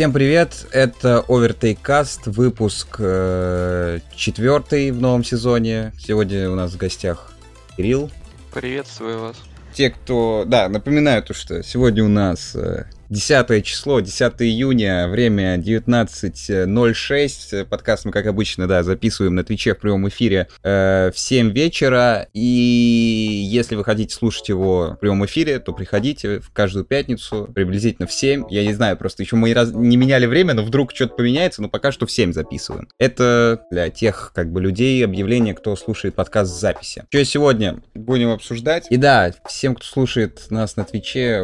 Всем привет, это Overtake Cast, выпуск э, четвертый в новом сезоне. Сегодня у нас в гостях Кирилл. Приветствую вас. Те, кто... Да, напоминаю то, что сегодня у нас э, 10 число, 10 июня, время 19.06. Подкаст мы, как обычно, да, записываем на Твиче в прямом эфире э, в 7 вечера. И если вы хотите слушать его в прямом эфире, то приходите в каждую пятницу, приблизительно в 7. Я не знаю, просто еще мы не меняли время, но вдруг что-то поменяется, но пока что в 7 записываем. Это для тех, как бы, людей объявление, кто слушает подкаст с записи. Что сегодня будем обсуждать? И да, всем, кто слушает нас на Твиче,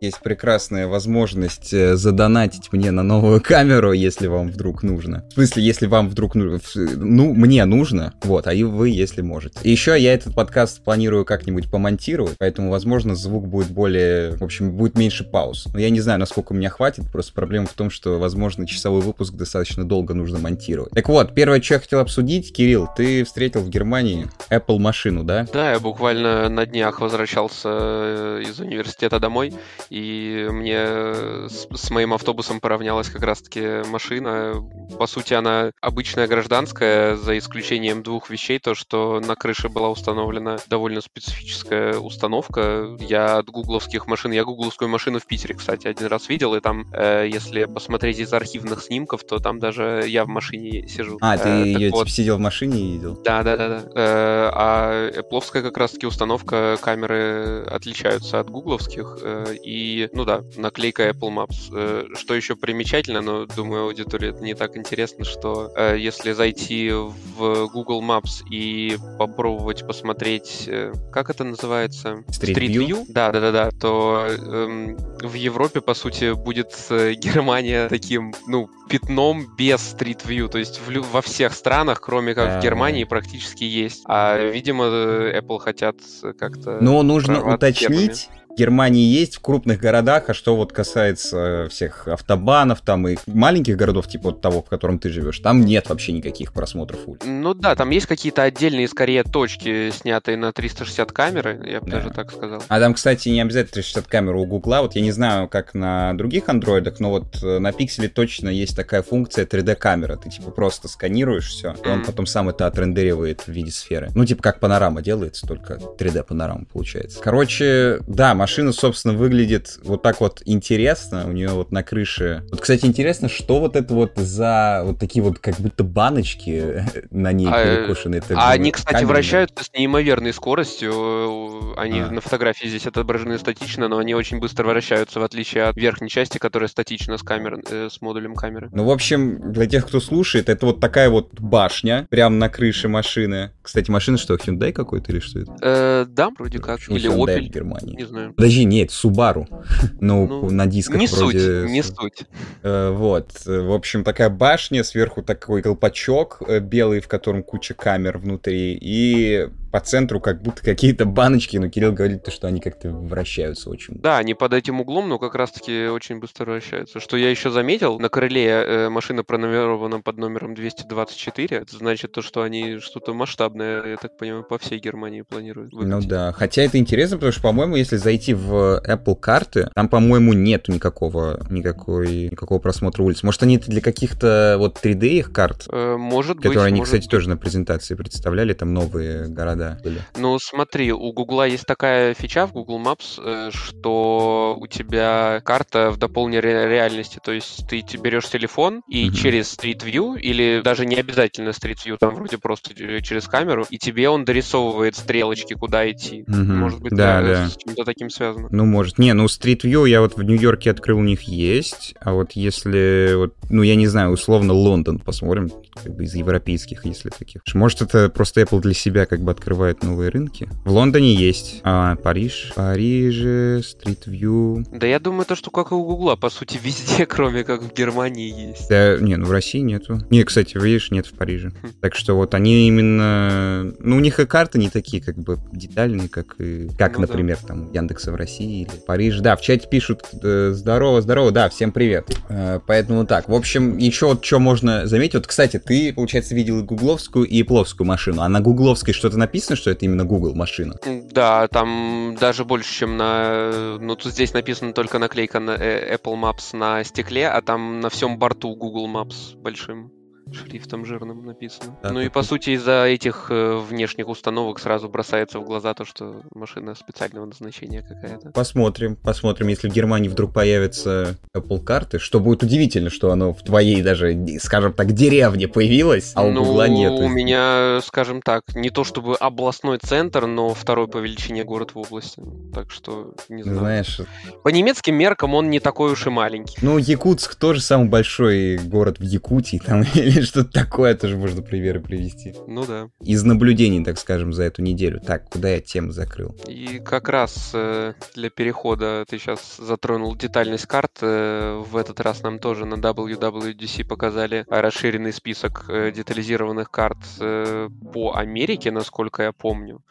есть прекрасная возможность э, задонатить мне на новую камеру, если вам вдруг нужно. В смысле, если вам вдруг нужно. Ну, мне нужно, вот, а и вы, если можете. И еще я этот подкаст планирую как-нибудь помонтировать, поэтому, возможно, звук будет более... В общем, будет меньше пауз. Но я не знаю, насколько у меня хватит, просто проблема в том, что, возможно, часовой выпуск достаточно долго нужно монтировать. Так вот, первое, что я хотел обсудить, Кирилл, ты встретил в Германии Apple машину, да? Да, я буквально на днях возвращался э, из университета домой, и мне с, с моим автобусом поравнялась как раз-таки машина. По сути, она обычная гражданская, за исключением двух вещей, то, что на крыше была установлена довольно специфическая установка. Я от гугловских машин, я гугловскую машину в Питере, кстати, один раз видел, и там, э, если посмотреть из архивных снимков, то там даже я в машине сижу. А, ты э, ее вот. типа, сидел в машине и видел? Да, да, да, да. Э, а Apple как раз-таки установка камеры отличаются от гугловских, э, и и, ну да, наклейка Apple Maps. Э, что еще примечательно, но думаю, аудитории это не так интересно, что э, если зайти в Google Maps и попробовать посмотреть, э, как это называется? Street, Street View? View? Да, да, да, да, то эм, в Европе, по сути, будет Германия таким, ну, пятном без Street View. То есть в, во всех странах, кроме как в Германии, практически есть. А, видимо, Apple хотят как-то... Но нужно уточнить. Германии есть в крупных городах, а что вот касается всех автобанов там и маленьких городов, типа вот того, в котором ты живешь, там нет вообще никаких просмотров улиц. Ну да, там есть какие-то отдельные, скорее, точки, снятые на 360 камеры, я бы да. даже так сказал. А там, кстати, не обязательно 360 камеры у Гугла, вот я не знаю, как на других андроидах, но вот э, на Пикселе точно есть такая функция 3D-камера, ты типа просто сканируешь все, и он потом сам это отрендеривает в виде сферы. Ну, типа как панорама делается, только 3D-панорама получается. Короче, да, машина, собственно, выглядит вот так вот интересно. У нее вот на крыше... Вот, кстати, интересно, что вот это вот за вот такие вот как будто баночки на ней а. Это а они, кстати, камерные. вращаются с неимоверной скоростью. Они а. на фотографии здесь отображены статично, но они очень быстро вращаются, в отличие от верхней части, которая статична с, камер, э, с модулем камеры. Ну, в общем, для тех, кто слушает, это вот такая вот башня прямо на крыше машины. Кстати, машина что, Hyundai какой-то или что это? Э, да, вроде как. Или Hyundai Opel. в Германии. Не знаю. Подожди, нет, Subaru. ну, ну, на дисках не вроде... Суть, не суть. Э, вот. В общем, такая башня, сверху такой колпачок э, белый, в котором куча камер внутри, и по центру как будто какие-то баночки, но Кирилл говорит, что они как-то вращаются очень. Да, они под этим углом, но как раз-таки очень быстро вращаются. Что я еще заметил, на крыле э, машина пронумерована под номером 224. Это значит то, что они что-то масштабное, я так понимаю, по всей Германии планируют. Выкатить. Ну да, хотя это интересно, потому что, по-моему, если зайти в Apple карты, там, по-моему, нету никакого, никакой, никакого просмотра улиц. Может, они для каких-то вот 3D их карт? Э, может которые быть. Которые они, может кстати, тоже на презентации представляли, там новые города города были? Ну, смотри, у Гугла есть такая фича в Google Maps, э, что у тебя карта в дополненной реальности. То есть ты берешь телефон и mm-hmm. через Street View, или даже не обязательно Street View, там вроде просто через камеру, и тебе он дорисовывает стрелочки, куда идти. Mm-hmm. Может быть, да, да. с чем-то таким связано. Ну, может. Не, ну Street View я вот в Нью-Йорке открыл, у них есть, а вот если, вот, ну, я не знаю, условно Лондон посмотрим, как бы из европейских, если таких. Может, это просто Apple для себя как бы открыл открывает новые рынки. В Лондоне есть, а Париж, Париже, Street View. Да я думаю, то, что как и у Гугла, по сути, везде, кроме как в Германии есть. Да, не, ну в России нету. Не, кстати, видишь, нет в Париже. Хм. Так что вот они именно... Ну, у них и карты не такие, как бы, детальные, как, и... как ну, например, да. там, Яндекса в России или Париж. Да, в чате пишут э, «Здорово, здорово», да, всем привет. Э, поэтому так. В общем, еще вот что можно заметить. Вот, кстати, ты, получается, видел и гугловскую, и пловскую машину. А на гугловской что-то написано написано, что это именно Google машина? Да, там даже больше, чем на... Ну, тут здесь написано только наклейка на э, Apple Maps на стекле, а там на всем борту Google Maps большим шрифтом жирным написано. Да, ну и по сути из-за этих э, внешних установок сразу бросается в глаза то, что машина специального назначения какая-то. Посмотрим, посмотрим, если в Германии вдруг появятся Apple карты, что будет удивительно, что оно в твоей даже, скажем так, деревне появилось, а у ну, Гугла нет. У меня, скажем так, не то чтобы областной центр, но второй по величине город в области. Так что, не знаю. Знаешь... По немецким меркам он не такой уж и маленький. Ну, Якутск тоже самый большой город в Якутии, там или или что-то такое тоже можно примеры привести. Ну да. Из наблюдений, так скажем, за эту неделю. Так, куда я тему закрыл? И как раз э, для перехода ты сейчас затронул детальность карт. Э, в этот раз нам тоже на WWDC показали расширенный список э, детализированных карт по Америке, насколько я помню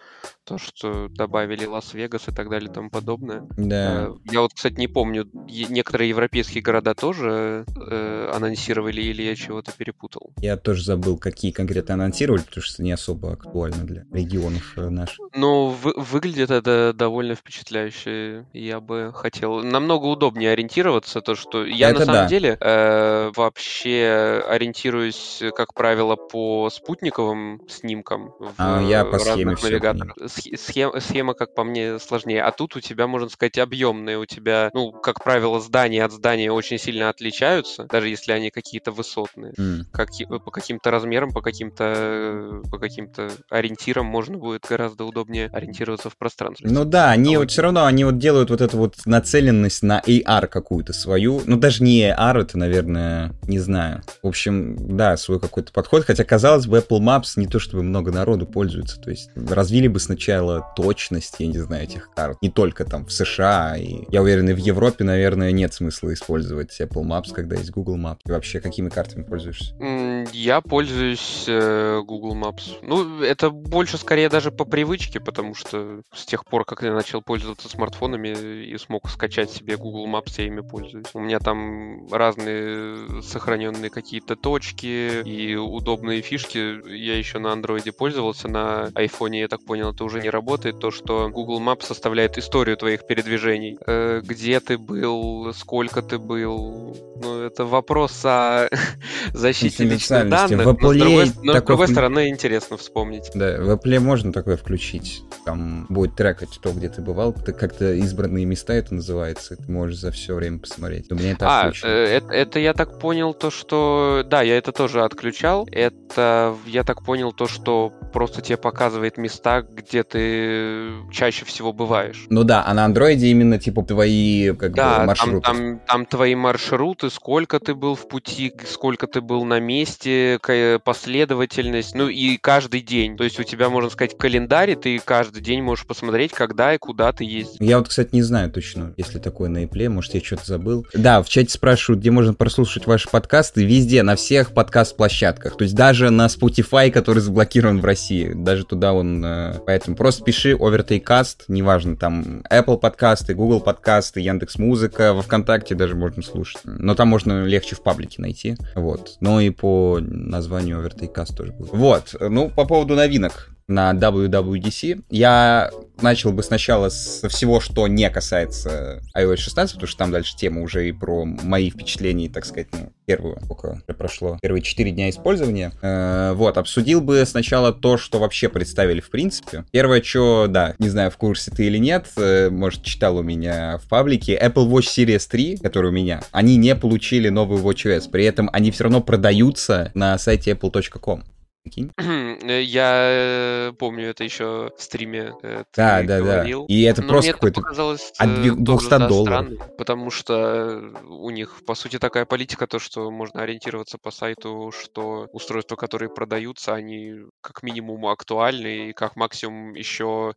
то, что добавили Лас-Вегас и так далее и тому подобное. Да. Э, я вот, кстати, не помню, некоторые европейские города тоже э, анонсировали или я чего-то перепутал? Я тоже забыл, какие конкретно анонсировали, потому что не особо актуально для регионов э, наших. Ну, вы, выглядит это довольно впечатляюще. Я бы хотел намного удобнее ориентироваться, то, что я это на самом да. деле э, вообще ориентируюсь, как правило, по спутниковым снимкам в а, я по разных навигаторах схема, схема, как по мне, сложнее. А тут у тебя, можно сказать, объемные. У тебя, ну, как правило, здания от здания очень сильно отличаются, даже если они какие-то высотные. Mm. Как, по каким-то размерам, по каким-то по каким-то ориентирам можно будет гораздо удобнее ориентироваться в пространстве. Ну да, они а вот все равно они вот делают вот эту вот нацеленность на AR какую-то свою. Ну даже не AR, это, наверное, не знаю. В общем, да, свой какой-то подход. Хотя, казалось бы, Apple Maps не то чтобы много народу пользуется. То есть развили бы сначала сначала точность, я не знаю, этих карт. Не только там в США, и я уверен, и в Европе, наверное, нет смысла использовать Apple Maps, когда есть Google Maps. И вообще, какими картами пользуешься? Я пользуюсь э, Google Maps. Ну, это больше скорее даже по привычке, потому что с тех пор, как я начал пользоваться смартфонами и смог скачать себе Google Maps, я ими пользуюсь. У меня там разные сохраненные какие-то точки и удобные фишки. Я еще на андроиде пользовался, на айфоне, я так понял, это уже не работает, то, что Google Maps составляет историю твоих передвижений. Э, где ты был, сколько ты был. Ну, это вопрос о защите личных данных. В Apple но, с другой, но, такой... с другой стороны, интересно вспомнить. Да, в Apple можно такое включить. Там будет трекать то, где ты бывал. Ты как-то избранные места это называется. Ты можешь за все время посмотреть. У меня это а, э, это, это я так понял то, что... Да, я это тоже отключал. Это я так понял то, что просто тебе показывает места, где ты чаще всего бываешь. Ну да, а на андроиде именно типа твои как да, бы, маршруты. Там, там, там твои маршруты, сколько ты был в пути, сколько ты был на месте, последовательность, ну и каждый день. То есть у тебя, можно сказать, календарь, и ты каждый день можешь посмотреть, когда и куда ты ездил. Я вот, кстати, не знаю точно, если такое на Apple, может, я что-то забыл. Да, в чате спрашивают, где можно прослушать ваши подкасты. Везде, на всех подкаст-площадках. То есть даже на Spotify, который заблокирован в России. Даже туда он... Э, поэтому просто пиши Overtake неважно, там Apple подкасты, Google подкасты, Яндекс Музыка, во ВКонтакте даже можно слушать. Но там можно легче в паблике найти. Вот. Ну и по названию Overtake тоже будет. Вот. Ну, по поводу новинок на WWDC. Я начал бы сначала со всего, что не касается iOS 16, потому что там дальше тема уже и про мои впечатления, так сказать, ну, первую, сколько прошло, первые 4 дня использования. Э, вот, обсудил бы сначала то, что вообще представили в принципе. Первое, что, да, не знаю, в курсе ты или нет, э, может, читал у меня в паблике, Apple Watch Series 3, который у меня, они не получили новый WatchOS, при этом они все равно продаются на сайте apple.com. Прикинь? Э, я э, помню это еще в стриме. Э, да, да, говорил. да. И это Но просто какой-то от 200 да, долларов. Странно, потому что у них, по сути, такая политика, то, что можно ориентироваться по сайту, что устройства, которые продаются, они как минимум актуальны и как максимум еще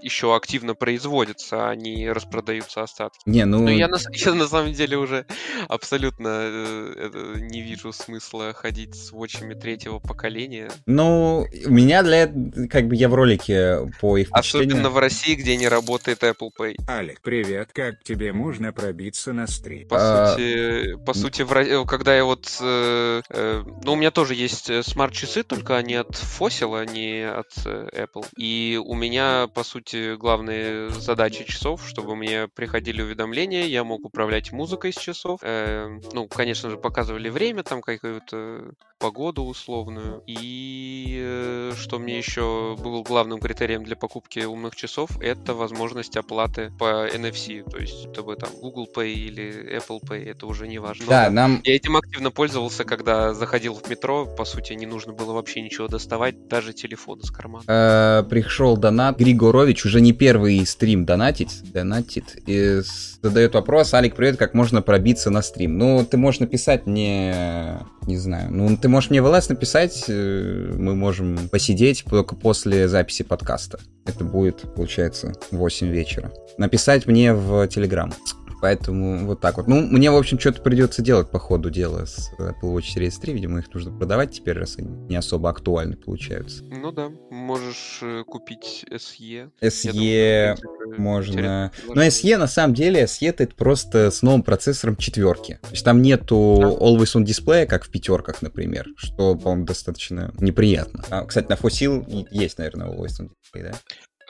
еще активно производятся, а не распродаются остатки. Не, ну... Но я на, я на самом деле уже абсолютно э, не вижу смысла ходить с вотчами третьего поколения. Ну, у меня для этого, как бы я в ролике по их Особенно в России, где не работает Apple Pay. Алик, привет, как тебе можно пробиться на стрим? По а... сути, по сути, в, когда я вот... Э, э, ну, у меня тоже есть смарт-часы, только они от Fossil, а не от Apple. И у меня, по сути, главные задачи часов, чтобы мне приходили уведомления, я мог управлять музыкой с часов. Э, ну, конечно же, показывали время, там какую-то погоду условную. И э, что мне еще было главным критерием для покупки умных часов, это возможность оплаты по NFC. То есть, чтобы там Google Pay или Apple Pay, это уже не важно. Да, нам... Я этим активно пользовался, когда заходил в метро. По сути, не нужно было вообще ничего доставать, даже телефон из кармана. Э, пришел донат. Григорович уже не первый стрим донатить. Донатит. И задает вопрос. Алик, привет, как можно пробиться на стрим? Ну, ты можешь написать мне... Не знаю. Ну, ты можешь мне в ЛС написать. Э, мы можем посидеть только после записи подкаста. Это будет, получается, 8 вечера. Написать мне в Телеграм. Поэтому вот так вот. Ну, мне, в общем, что-то придется делать по ходу дела с Apple Watch Series 3. Видимо, их нужно продавать теперь, раз они не особо актуальны получаются. Ну да, можешь э, купить SE. SE думаю, можно... Но SE, на самом деле, SE это просто с новым процессором четверки. То есть там нету. Always On Display, как в пятерках, например, что, по-моему, достаточно неприятно. А, кстати, на Fossil есть, наверное, Always On Display, да?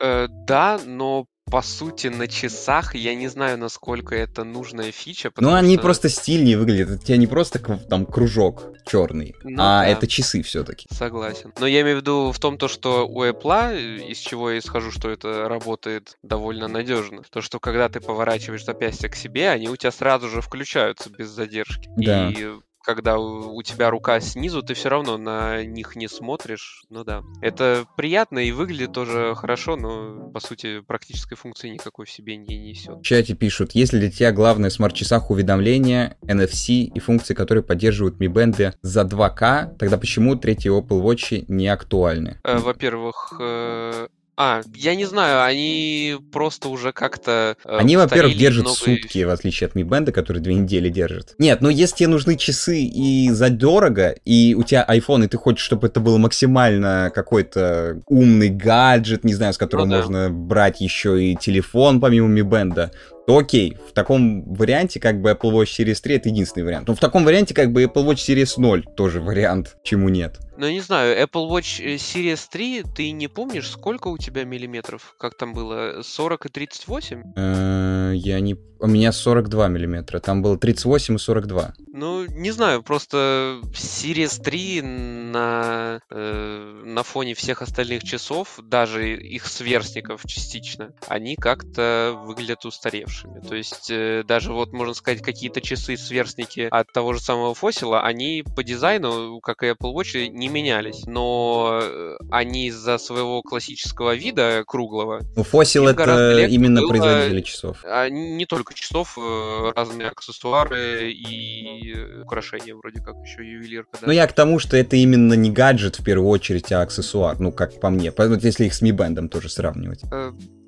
Э, да, но по сути, на часах я не знаю, насколько это нужная фича. Ну, они что... просто стильнее выглядят. Это тебя не просто там кружок черный, ну, а да. это часы все-таки. Согласен. Но я имею в виду в том, то, что у Apple, из чего я исхожу, что это работает довольно надежно. То, что когда ты поворачиваешь запястье к себе, они у тебя сразу же включаются без задержки. Да. И когда у, тебя рука снизу, ты все равно на них не смотришь. Ну да. Это приятно и выглядит тоже хорошо, но по сути практической функции никакой в себе не несет. В чате пишут, если для тебя главное в смарт-часах уведомления, NFC и функции, которые поддерживают Mi Band за 2К, тогда почему третьи Apple Watch не актуальны? Э, во-первых, э, а, я не знаю, они просто уже как-то... Э, они, во-первых, держат много... сутки, в отличие от Mi Band, который две недели держит. Нет, но если тебе нужны часы и задорого, и у тебя iPhone, и ты хочешь, чтобы это был максимально какой-то умный гаджет, не знаю, с которого ну, да. можно брать еще и телефон помимо Mi Band, то окей, в таком варианте как бы Apple Watch Series 3 это единственный вариант. Но в таком варианте как бы Apple Watch Series 0 тоже вариант, чему нет. Ну, не знаю, Apple Watch э, Series 3, ты не помнишь, сколько у тебя миллиметров? Как там было? 40 и 38? Э, я не... У меня 42 миллиметра, там было 38 и 42. Ну, не знаю, просто Series 3 на, э, на фоне всех остальных часов, даже их сверстников частично, они как-то выглядят устаревшими. То есть э, даже вот, можно сказать, какие-то часы-сверстники от того же самого Фосила, они по дизайну, как и Apple Watch, не менялись. Но э, они из-за своего классического вида круглого... Ну, Фосил это именно было... производители часов. А, не только часов, э, разные аксессуары и украшения вроде как еще ювелирка. Да? Ну я к тому, что это именно не гаджет в первую очередь, а аксессуар, ну как по мне. Если их с Mi Band тоже сравнивать.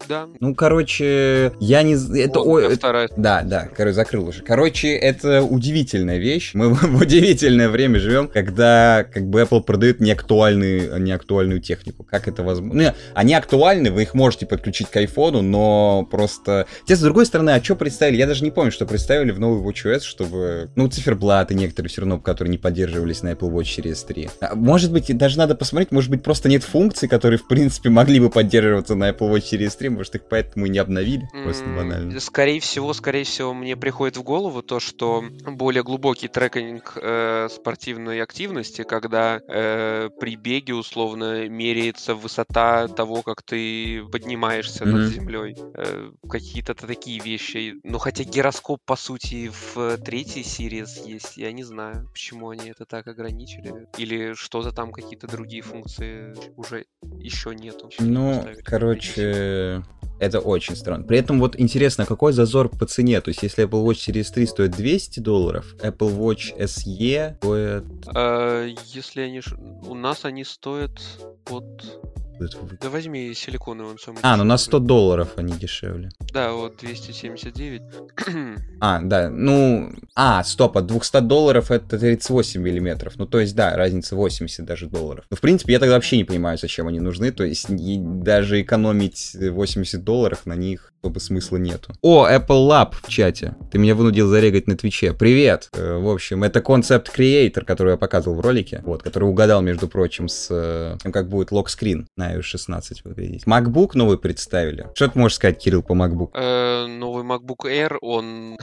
Э, да. Ну, короче, я не... Это... О, это... Да, да, короче, закрыл уже. Короче, это удивительная вещь. Мы в удивительное время живем, когда как бы Apple продает неактуальную, неактуальную технику. Как это возможно? Ну, они актуальны, вы их можете подключить к айфону, но просто... Те, с другой стороны, а что представили? Я даже не помню, что представили в новый WatchOS, чтобы... Ну, циферблаты некоторые все равно, которые не поддерживались на Apple Watch Series 3. А, может быть, даже надо посмотреть, может быть, просто нет функций, которые, в принципе, могли бы поддерживаться на Apple Watch Series 3, может, их поэтому и не обновили, просто банально. Скорее всего, скорее всего, мне приходит в голову то, что более глубокий трекинг э, спортивной активности, когда э, при беге условно меряется высота того, как ты поднимаешься mm-hmm. над землей. Э, какие-то такие вещи. Ну, хотя гироскоп, по сути, в третьей серии есть. Я не знаю, почему они это так ограничили. Или что-то там, какие-то другие функции уже еще нету. Ну, короче, это очень странно. При этом вот интересно, какой зазор по цене? То есть, если Apple Watch Series 3 стоит 200 долларов, Apple Watch SE стоит... А, если они... У нас они стоят от Да возьми силиконовый, он самый А, ну на дешевый. 100 долларов они дешевле. Да, вот 279. А, да, ну... А, стоп, от 200 долларов это 38 миллиметров. Ну, то есть, да, разница 80 даже долларов. Ну, в принципе, я тогда вообще не понимаю, зачем они нужны. То есть, даже экономить 80 долларов на них особо смысла нету. О, Apple Lab в чате. Ты меня вынудил зарегать на Твиче. Привет! Э, В общем, это концепт Creator, который я показывал в ролике. Вот, который угадал, между прочим, с э, тем, как будет локскрин на iOS 16 выглядеть. MacBook новый представили. Что ты можешь сказать, Кирилл, по MacBook? Э, Новый MacBook Air, он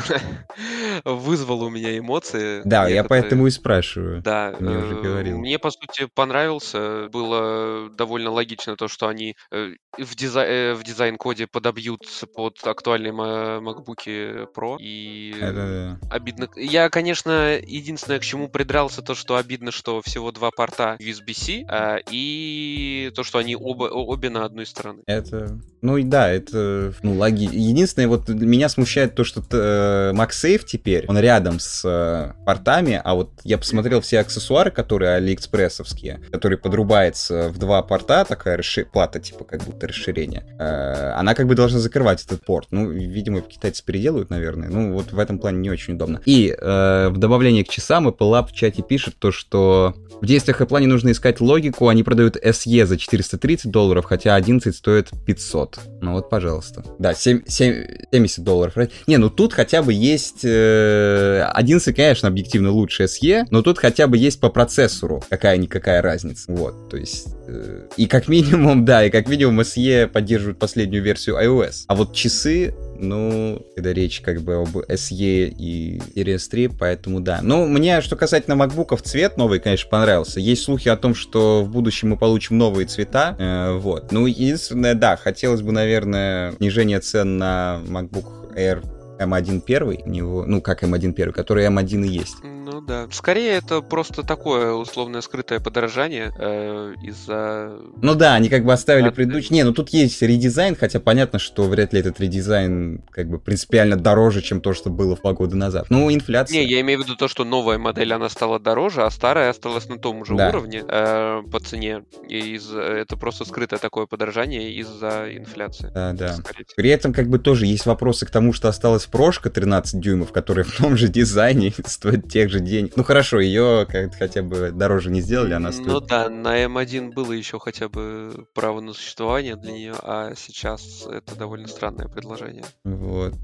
вызвал у меня эмоции. Да, я поэтому и спрашиваю. Да, Ты мне уже э, говорил. мне по сути понравился. Было довольно логично то, что они э, в, дизай- э, в дизайн-коде подобьются под актуальные MacBook Pro. И Это обидно. Я, конечно, единственное, к чему придрался, то, что обидно, что всего два порта USB-C, а, и то, что они оба, обе на одной стороне. Это, ну и да, это, ну, логи. Единственное, вот меня смущает то, что э, MagSafe теперь, он рядом с э, портами, а вот я посмотрел все аксессуары, которые алиэкспрессовские, которые подрубается в два порта, такая расши- плата, типа, как будто расширение, э, она как бы должна закрывать этот порт. Ну, видимо, китайцы переделают, наверное. Ну, вот в этом плане не очень удобно. И э, в добавление к часам Apple Lab в чате пишет то, что в действиях Apple не нужно искать логику, они продают SE за 430 долларов, хотя 11 стоит 500. Ну вот, пожалуйста. Да, 7, 7 70 долларов. Не, ну тут хотя бы есть... э, 11, конечно, объективно лучше SE, но тут хотя бы есть по процессору какая-никакая разница. Вот, то есть... э, и как минимум, да, и как минимум SE поддерживает последнюю версию iOS. А вот часы, ну, когда речь как бы об SE и Series 3, поэтому да. Ну, мне, что касательно макбуков, цвет новый, конечно, понравился. Есть слухи о том, что в будущем мы получим новые цвета, э, вот. Ну, единственное, да, хотелось бы, наверное, снижение цен на MacBook Air M1 первый, у него, ну, как M1 первый, который M1 и есть. Ну да. Скорее, это просто такое условное скрытое подорожание э, из-за... Ну да, они как бы оставили Да, предыдущий. Не, ну тут есть редизайн, хотя понятно, что вряд ли этот редизайн как бы принципиально дороже, чем то, что было два года назад. Ну, инфляция. Не, я имею в виду то, что новая модель, она стала дороже, а старая осталась на том же Да. уровне э, по цене. И из- это просто скрытое такое подорожание из-за инфляции. Да, да. скорее. При этом как бы тоже есть вопросы к тому, что осталась прошка 13 дюймов, которая в том же дизайне стоит тех же денег. Ну хорошо, ее как хотя бы дороже не сделали, она стоит. Ну да, на М1 было еще хотя бы право на существование для нее, а сейчас это довольно странное предложение. Вот.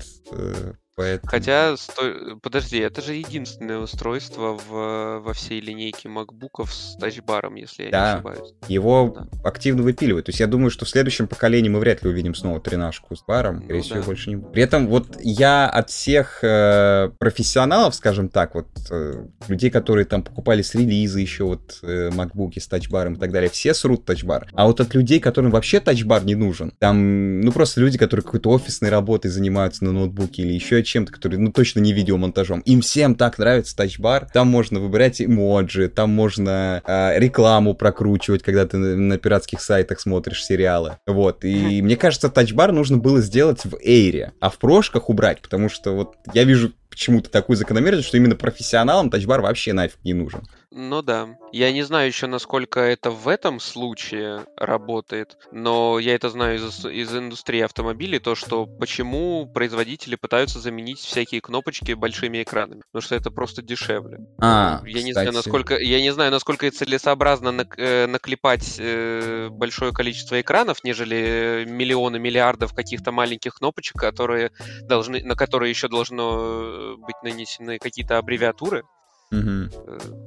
Поэтому... Хотя, сто- подожди, это же единственное устройство в, во всей линейке макбуков с тачбаром, если я Да. не ошибаюсь. Его Да. активно выпиливают. То есть я думаю, что в следующем поколении мы вряд ли увидим снова тренажку с баром. Скорее Ну всего, да. больше не будет. При этом вот я от всех э, профессионалов, скажем так, вот э, людей, которые там покупали с релиза еще вот э, макбуки с тачбаром и так далее, все срут тачбар. А вот от людей, которым вообще тачбар не нужен, там, ну просто люди, которые какой-то офисной работой занимаются на ноутбуке или еще чем-то, которые, ну точно не видеомонтажом, им всем так нравится тачбар. Там можно выбирать эмоджи, там можно э, рекламу прокручивать, когда ты на, на пиратских сайтах смотришь сериалы. Вот, и мне кажется, тачбар нужно было сделать в Эйре, а в прошках убрать, потому что вот я вижу почему-то такую закономерность, что именно профессионалам тачбар вообще нафиг не нужен. Ну да. Я не знаю еще, насколько это в этом случае работает, но я это знаю из, из индустрии автомобилей, то, что почему производители пытаются заменить всякие кнопочки большими экранами, потому что это просто дешевле. А, я не знаю, кстати. насколько я не знаю, насколько целесообразно нак- э, наклепать э, большое количество экранов, нежели миллионы миллиардов каких-то маленьких кнопочек, которые должны, на которые еще должно э, быть нанесены какие-то аббревиатуры. Э,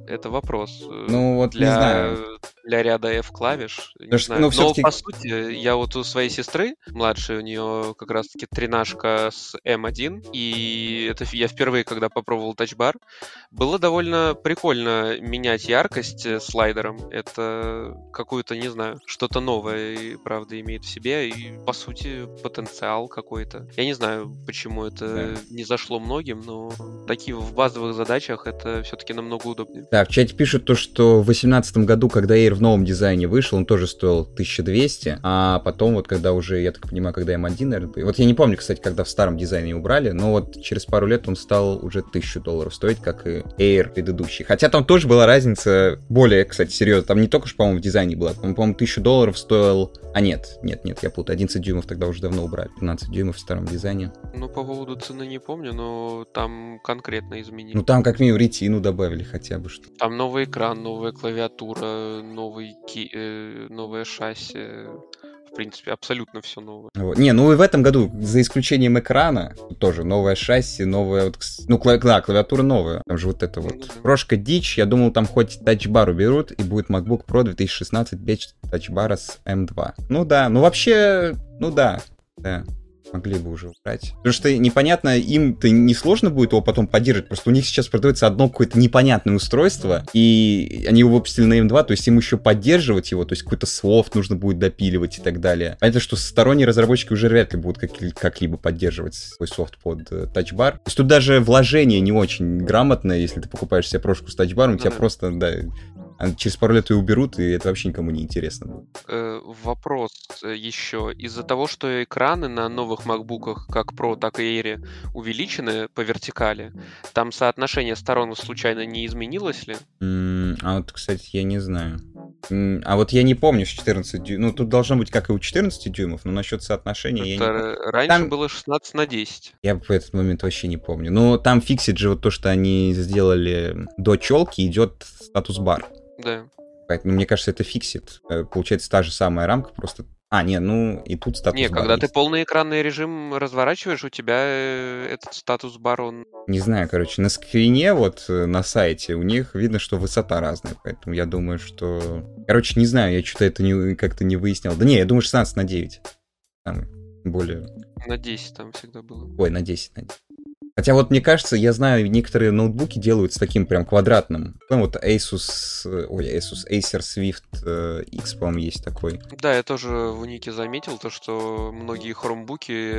Это вопрос. э, Ну вот, не для, знаю. Для ряда F-клавиш. не Потому что, знаю. ну, Но, всё-таки- по сути, я вот у своей сестры, младшей, у нее как раз-таки тринашка с M1, и это я впервые, когда попробовал тачбар, было довольно прикольно менять яркость э, слайдером. Это какую-то, не знаю, что-то новое, и, правда, имеет в себе, и, по сути, потенциал какой-то. Я не знаю, почему это Да. не зашло многим, но такие в базовых задачах это все-таки намного удобнее. Да, в чате пишут то, что в 2018 году, когда Air В новом дизайне вышел, он тоже стоил 1200, а потом вот когда уже, я так понимаю, когда M1, наверное, вот я не помню, кстати, когда в старом дизайне убрали, но вот через пару лет он стал уже 1000 долларов стоить, как и Air предыдущий. Хотя там тоже была разница более, кстати, серьезно. Там не только же, по-моему, в дизайне была. По-моему, 1000 долларов стоил... А нет, нет, нет, я путаю. 11 дюймов тогда уже давно убрали. 15 дюймов в старом дизайне. Ну, по поводу цены не помню, но там конкретно изменили. Ну, там как минимум ретину добавили хотя бы что. Там новый экран, новая клавиатура, новый ки... э, новое шасси в принципе, абсолютно все новое. Вот. Не, ну и в этом году, за исключением экрана, тоже новое шасси, новая, вот, ну, кла- да, клавиатура новая. Там же вот это вот. Mm-hmm. Прошка дичь, я думал, там хоть тачбар уберут, и будет MacBook Pro 2016 без тачбара с M2. Ну да, ну вообще, ну да, да могли бы уже убрать. Потому что непонятно, им-то не сложно будет его потом поддерживать, просто у них сейчас продается одно какое-то непонятное устройство, и они его выпустили на M2, то есть им еще поддерживать его, то есть какой-то софт нужно будет допиливать и так далее. Понятно, что сторонние разработчики уже вряд ли будут как- как-либо поддерживать свой софт под э, тачбар. То есть тут даже вложение не очень грамотное, если ты покупаешь себе прошку с тачбаром, у тебя просто, да, а через пару лет ее уберут, и это вообще никому не интересно будет. Э, вопрос э, еще. Из-за того, что экраны на новых макбуках, как Pro, так и Air, увеличены по вертикали, там соотношение сторон случайно не изменилось ли? Mm, а вот, кстати, я не знаю. А вот я не помню с 14 дюймов. Ну, тут должно быть как и у 14 дюймов, но насчет соотношения это я не Раньше там... было 16 на 10. Я в этот момент вообще не помню. Но там фиксит же вот то, что они сделали до челки, идет статус-бар. Да. Поэтому, мне кажется, это фиксит. Э, получается та же самая рамка, просто... А, не, ну и тут статус Не, когда есть. ты полный экранный режим разворачиваешь, у тебя э, этот статус-бар, он... Не знаю, короче, на скрине вот э, на сайте у них видно, что высота разная, поэтому я думаю, что... Короче, не знаю, я что-то это не, как-то не выяснял. Да не, я думаю, 16 на 9. Там более... На 10 там всегда было. Ой, на 10, на 10. Хотя вот мне кажется, я знаю, некоторые ноутбуки делают с таким прям квадратным. Ну вот Asus, ой, Asus, Acer Swift э, X, по-моему, есть такой. Да, я тоже в Нике заметил то, что многие хромбуки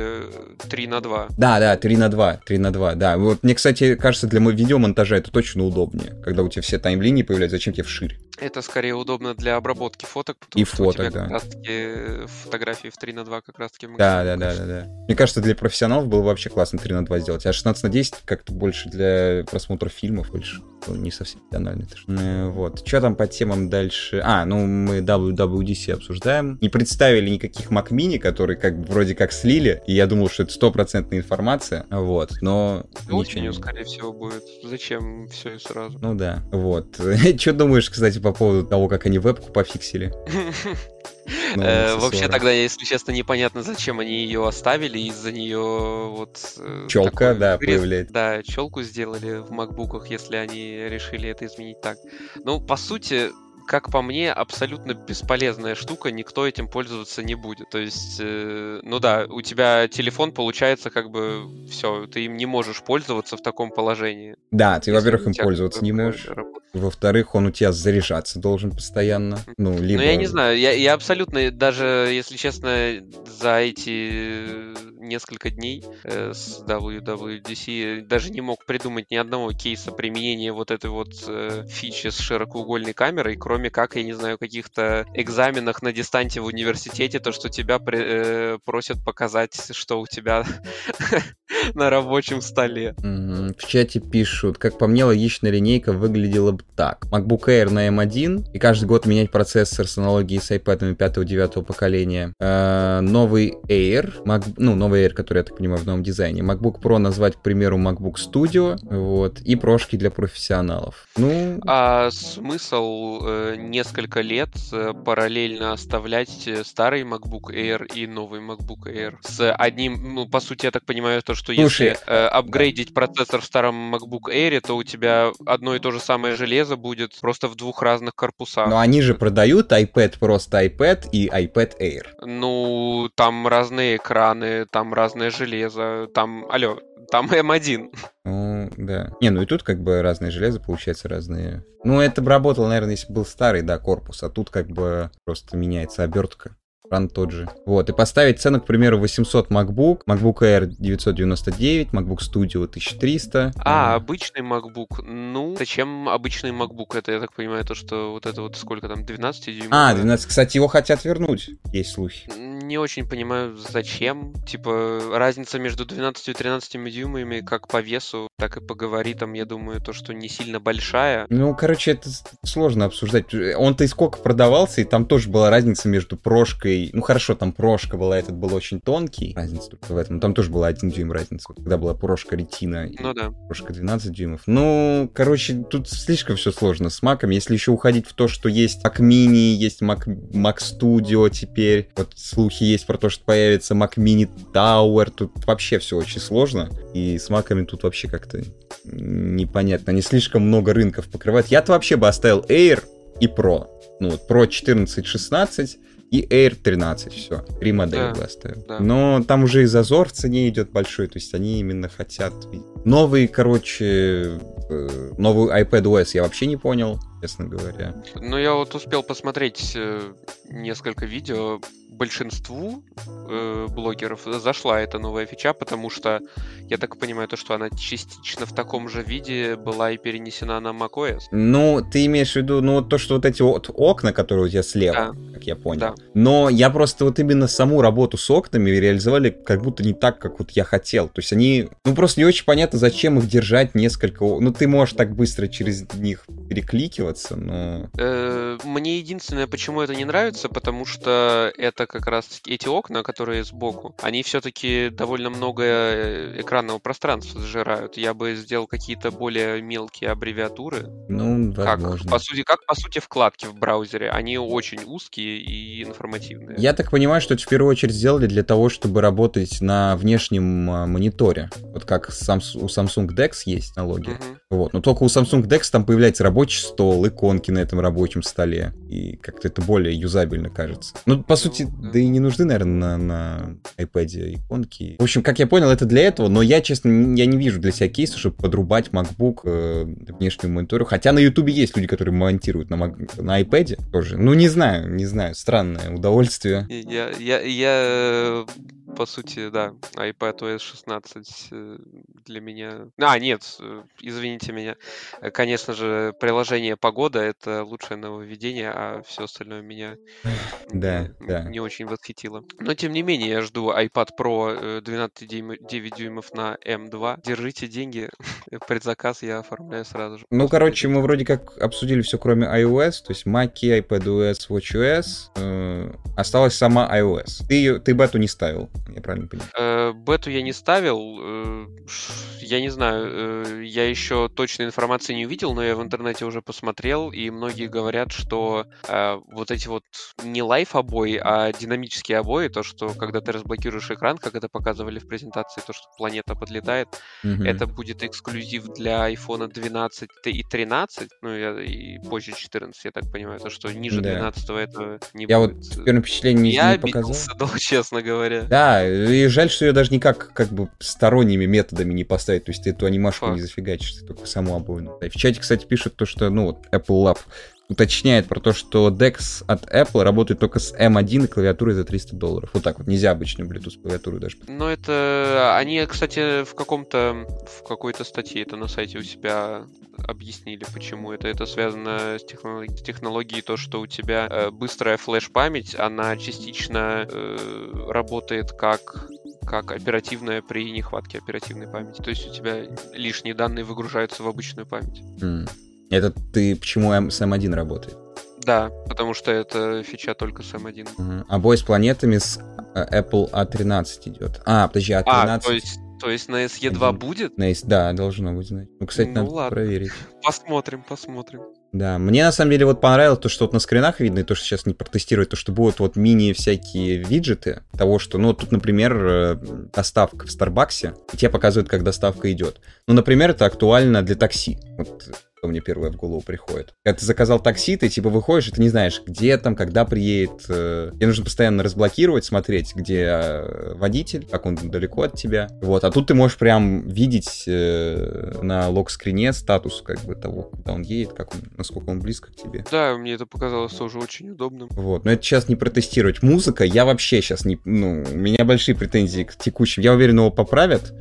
3 на 2. Да, да, 3 на 2, 3 на 2, да. Вот мне, кстати, кажется, для видеомонтажа это точно удобнее, когда у тебя все таймлинии появляются, зачем тебе вширь? Это скорее удобно для обработки фоток, потому и что фоток, у тебя да. как раз-таки фотографии в 3 на 2 как раз-таки Да, да, да, да, да. Мне кажется, для профессионалов было вообще классно 3 на 2 сделать. А 16 на 10 как-то больше для просмотра фильмов, больше не совсем банальный. Э, вот. Что там по темам дальше? А, ну мы WWDC обсуждаем. Не представили никаких Mac Mini, которые как бы вроде как слили, и я думал, что это стопроцентная информация, вот, но... Осенью, скорее всего, будет. Зачем все и сразу? Ну да, вот. Что думаешь, кстати, по поводу того, как они вебку пофиксили? Э, вообще тогда, если честно, непонятно, зачем они ее оставили. Из-за нее вот... Э, челка, да, появляется. Да, челку сделали в макбуках, если они решили это изменить так. Ну, по сути, как по мне, абсолютно бесполезная штука, никто этим пользоваться не будет. То есть, э, ну да, у тебя телефон получается как бы все, ты им не можешь пользоваться в таком положении. Да, ты, во-первых, им пользоваться не можешь. Во-вторых, он у тебя заряжаться должен постоянно. Ну, либо... Ну, я не знаю, я, я абсолютно, даже, если честно, за эти несколько дней э, с WWDC даже не мог придумать ни одного кейса применения вот этой вот э, фичи с широкоугольной камерой, кроме как, я не знаю, каких-то экзаменах на дистанте в университете, то, что тебя при, э, просят показать, что у тебя на рабочем столе. В чате пишут, как по мне, логичная линейка выглядела бы так. MacBook Air на M1, и каждый год менять процессор с аналогией с iPad 5-9 поколения. Э, новый Air, ну, новый Air, который, я так понимаю, в новом дизайне. MacBook Pro назвать, к примеру, MacBook Studio, вот, и прошки для профессионалов. Ну... А смысл э, несколько лет э, параллельно оставлять э, старый MacBook Air и новый MacBook Air с одним, ну, по сути, я так понимаю, то, что Слушай, если э, апгрейдить да. процессор в старом MacBook Air, то у тебя одно и то же самое железо будет просто в двух разных корпусах. Но они же продают iPad просто iPad и iPad Air. Ну, там разные экраны, там разное железо, там, алло, там M1. Ну, да. Не, ну и тут как бы разные железо, получается, разные. Ну, это бы работало, наверное, если был старый, да, корпус, а тут как бы просто меняется обертка. Ран тот же. Вот, и поставить цену, к примеру, 800 MacBook, MacBook Air 999, MacBook Studio 1300. А, обычный MacBook. Ну, зачем обычный MacBook? Это, я так понимаю, то, что вот это вот сколько там, 12 дюймов? А, 12. Кстати, его хотят вернуть, есть слухи. Не очень понимаю, зачем. Типа, разница между 12 и 13 дюймами как по весу, так и по габаритам, я думаю, то, что не сильно большая. Ну, короче, это сложно обсуждать. Он-то и сколько продавался, и там тоже была разница между прошкой. Ну, хорошо, там прошка была, этот был очень тонкий. Разница только в этом. Там тоже была 1 дюйм разница. Когда была прошка ретина. Ну да. Прошка 12 дюймов. Ну, короче, тут слишком все сложно с маком. Если еще уходить в то, что есть Mac Mini, есть Mac, Mac Studio теперь. Вот слухи есть про то, что появится Mac Mini Tower. Тут вообще все очень сложно. И с маками тут вообще как-то непонятно. Они слишком много рынков покрывают. Я-то вообще бы оставил Air и Pro. Ну вот Pro 14, 16 и Air 13, все. Три модели Да, оставил. да. Но там уже и зазор в цене идет большой, то есть они именно хотят... Новый, короче, э, новый iPadOS я вообще не понял, честно говоря. Ну, я вот успел посмотреть э, несколько видео. Большинству э, блогеров зашла эта новая фича, потому что я так понимаю, то, что она частично в таком же виде была и перенесена на macOS. Ну, ты имеешь в виду, ну, вот то, что вот эти вот окна, которые у тебя слева, как я понял. Да. Но я просто вот именно саму работу с окнами реализовали как будто не так, как вот я хотел. То есть они, ну, просто не очень понятно, зачем их держать несколько... Ну, ты можешь так быстро через них перекликиваться, но... Э, Мне единственное, почему это не нравится, потому что это как раз эти окна, которые сбоку, они все-таки довольно много э, экранного пространства сжирают. Я бы сделал какие-то более мелкие аббревиатуры. Ну, Как, возможно. по сути, как, по сути, вкладки в браузере. Они очень узкие и информативные. Я так понимаю, что это в первую очередь сделали для того, чтобы работать на внешнем а, мониторе. Вот как у Samsung DeX есть налоги. Мгм. Вот. Но только у Samsung DeX там появляется рабочий стол, иконки на этом рабочем столе. И как-то это более юзабельно кажется. Ну, по сути, да. и не нужны, наверное, на, на iPad иконки. В общем, как я понял, это для этого, но я, честно, я не вижу для себя кейса, чтобы подрубать MacBook э, внешнему монитору. Хотя на YouTube есть люди, которые монтируют на, Mac- на iPad тоже. Ну, не знаю, не знаю, странное удовольствие. Я, я, я, э, по сути, да, iPad OS 16 э, для меня... А, нет, э, извините меня. Э, Конечно же, приложение «Погода» — это лучшее нововведение, а все остальное меня Да, не, да. не очень восхитило. Но, тем не менее, я жду iPad Pro э, 12 дюйм- 9 дюймов на M2. Держите деньги, предзаказ я оформляю сразу же. Ну, короче, мы вроде как обсудили все, кроме iOS, то есть Mac, iPadOS, WatchOS. Э, осталась сама iOS. Ты, её- ты бету не ставил, я правильно понимаю? Э, Бету я не ставил. э, Я не знаю, э, я еще точной информации не увидел, но я в интернете уже посмотрел, и многие говорят, что э, вот эти вот не лайф обои, а динамические обои, то, что когда ты разблокируешь экран, как это показывали в презентации, то, что планета подлетает, Мгм. это будет эксклюзив для iPhone 12 и 13, ну я- и позже 14, я так понимаю, то, что ниже Да. 12 этого не Я вот будет. в первом впечатлении не, я не показал. обиделся, ну, честно говоря. Да, и жаль, что ее даже никак как бы сторонними методами не поставить. То есть ты эту анимашку не Факт. зафигачишь, ты только саму обоину. В чате, кстати, пишут то, что, ну, вот Apple Lab уточняет про то, что DeX от Apple работает только с M1 и клавиатурой за 300 долларов. Вот так вот, нельзя обычную Bluetooth клавиатуру даже. Ну, это... Они, кстати, в каком-то... В какой-то статье это на сайте у себя объяснили, почему это. Это связано с, технолог- с технологией, то, что у тебя э, быстрая флеш-память, она частично э, работает как как оперативная при нехватке оперативной памяти. То есть у тебя лишние данные выгружаются в обычную память. М. Это ты почему с M1 работает? Да, потому что это фича только с M1. Мгм. А бой с планетами с э, Apple A13 идет. А, подожди, A13. А, то есть, то есть на SE2 Один. будет? На есть- Да, должно быть, значит. Ну, кстати, Ну, надо ладно. проверить. Посмотрим, посмотрим. Да, мне на самом деле вот понравилось то, что вот на скринах видно, и то, что сейчас не протестировать, то, что будут вот мини всякие виджеты того, что, ну, тут, например, э, доставка в Старбаксе, и тебе показывают, как доставка идет. Ну, например, это актуально для такси. Вот что мне первое в голову приходит. Когда ты заказал такси, ты типа выходишь, и ты не знаешь, где там, когда приедет. э, Тебе нужно постоянно разблокировать, смотреть, где э, водитель, как он далеко от тебя. Вот, а тут ты можешь прям видеть э, на лог-скрине статус как бы того, куда он едет, как он, насколько он близко к тебе. Да, мне это показалось тоже очень удобным. Вот, но это сейчас не протестировать. Музыка, я вообще сейчас не... Ну, у меня большие претензии к текущим. Я уверен, его поправят.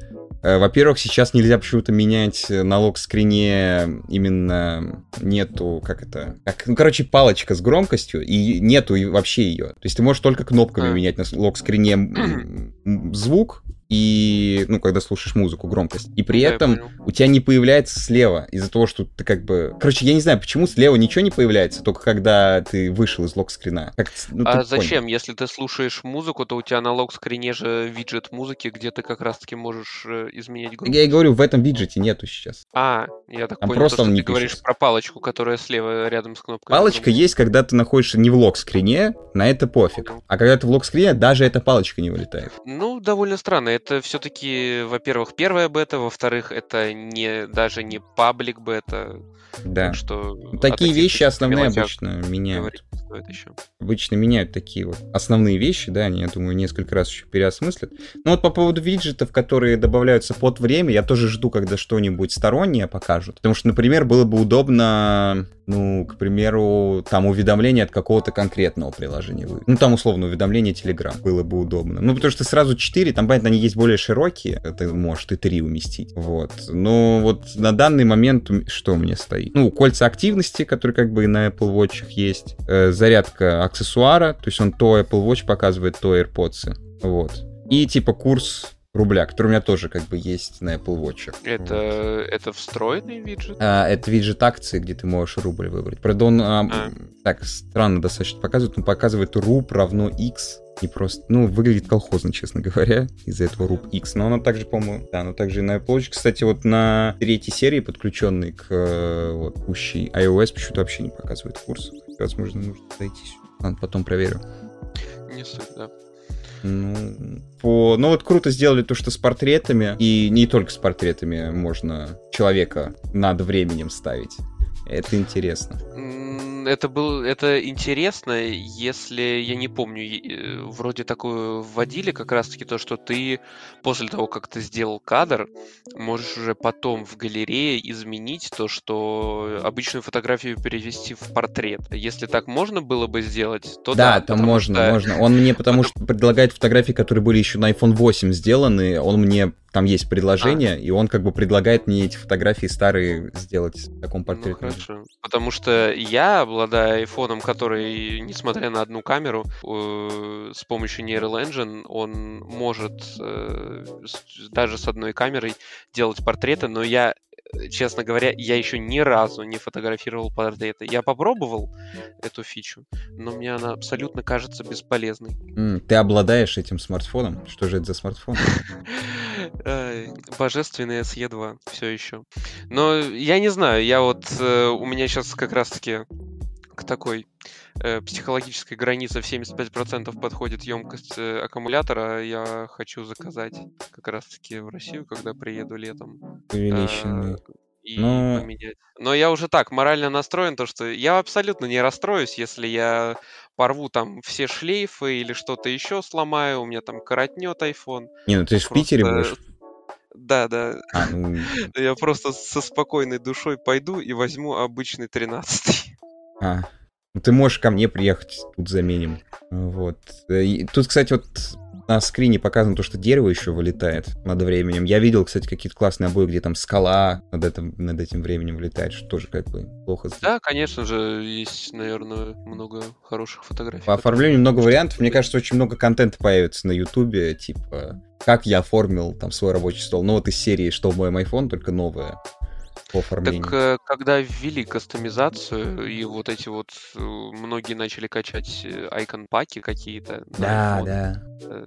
Э, Во-первых, сейчас нельзя почему-то менять э, на лог-скрине именно нету, как это... Как, ну, короче, палочка с громкостью, и нету вообще ее. То есть ты можешь только кнопками А. менять на с- лог-скрине м, м, звук и, ну, когда слушаешь музыку, громкость. И при Да, этом понял. у тебя не появляется слева из-за того, что ты как бы... Короче, я не знаю, почему слева ничего не появляется, только когда ты вышел из лог-скрина. Как... ну, А понял. зачем? Если ты слушаешь музыку, то у тебя на лог-скрине же виджет музыки, где ты как раз-таки можешь э, изменять громкость. Я и говорю, в этом виджете нету сейчас. А, я так Там понял, просто то, что ты не говоришь пишется. про палочку, которая слева рядом с кнопкой. Палочка есть, когда ты находишься не в лог-скрине, на это пофиг. Понял. А когда ты в лог-скрине, даже эта палочка не вылетает. Ну, довольно странно. Это все-таки, во-первых, первая бета, во-вторых, это не даже не паблик бета. Да. Так что Ну, Такие вещи основные обычно меняют. стоит еще. Обычно меняют такие вот основные вещи, да, они, я думаю, несколько раз еще переосмыслят. Ну вот по поводу виджетов, которые добавляются под время, я тоже жду, когда что-нибудь стороннее покажут. Потому что, например, было бы удобно, ну, к примеру, там уведомление от какого-то конкретного приложения. Ну, там, условно, уведомление Telegram было бы удобно. Ну, потому что сразу 4, там, понятно, они есть более широкие, ты можешь и 3 уместить. Вот. Но вот на данный момент что меня стоит? Ну, кольца активности, которые как бы и на Apple Watch есть, э, зарядка аксессуара, то есть он то Apple Watch показывает, то AirPods. Вот. И типа курс рубля, который у меня тоже как бы есть на Apple Watch. Это, это встроенный виджет? А, это виджет акции, где ты можешь рубль выбрать. Правда, он а, А. так странно достаточно показывает. Он показывает руб равно x. Не просто, ну, выглядит колхозно, честно говоря, из-за этого руб x. Но оно также, по-моему, да, оно также и на Apple Watch. Кстати, вот на третьей серии, подключенной к э, вот, пущей iOS, почему-то вообще не показывает курс. Возможно, нужно зайти сюда. Ладно, потом проверю. Не суть, да. Ну, по... ну вот круто сделали то, что с портретами, и не только с портретами можно человека над временем ставить. Это интересно. Это был, это интересно, если я не помню, э, вроде такое вводили как раз-таки то, что ты после того, как ты сделал кадр, можешь уже потом в галерее изменить то, что обычную фотографию перевести в портрет. Если так можно было бы сделать, то да, да. там можно, что- можно. Он мне потому что предлагает фотографии, которые были еще на iPhone 8 сделаны. Он мне там есть предложение, и он как бы предлагает мне эти фотографии старые сделать в таком Ну, портретном. хорошо. Потому что я, обладая айфоном, который, несмотря на одну камеру, э, с помощью Neural Engine, он может э, с- даже с одной камерой делать портреты, но я, э, честно говоря, я еще ни разу не фотографировал портреты. Я попробовал эту фичу, но мне она абсолютно кажется бесполезной. М, ты обладаешь этим смартфоном? Что же это за смартфон? Ай, Божественный SE2 все еще. Но я не знаю, я вот э, у меня сейчас как раз-таки к такой э, психологической границе в 75% подходит емкость э, аккумулятора. Я хочу заказать как раз-таки в Россию, когда приеду летом. э, Увеличенный. и Ну- поменять. Но я уже так морально настроен, то что я абсолютно не расстроюсь, если я порву там все шлейфы или что-то еще сломаю, у меня там коротнет iPhone. Не, ну ты же в Питере будешь. Да, да. А, ну, Я просто со спокойной душой пойду и возьму обычный 13 А, ну ты можешь ко мне приехать, тут заменим. Вот. И Тут, кстати, вот на скрине показано то, что дерево еще вылетает над временем. Я видел, кстати, какие-то классные обои, где там скала над этим, над этим временем вылетает, что тоже как бы плохо. Да, конечно же, есть, наверное, много хороших фотографий. По оформлению много вариантов. Мне кажется, очень много контента появится на Ютубе, типа, как я оформил там свой рабочий стол. Ну вот из серии «Что в моем iPhone», только новое по оформлению. Так э, когда ввели кастомизацию, и вот эти вот э, многие начали качать айкон-паки какие-то. Да, да. э,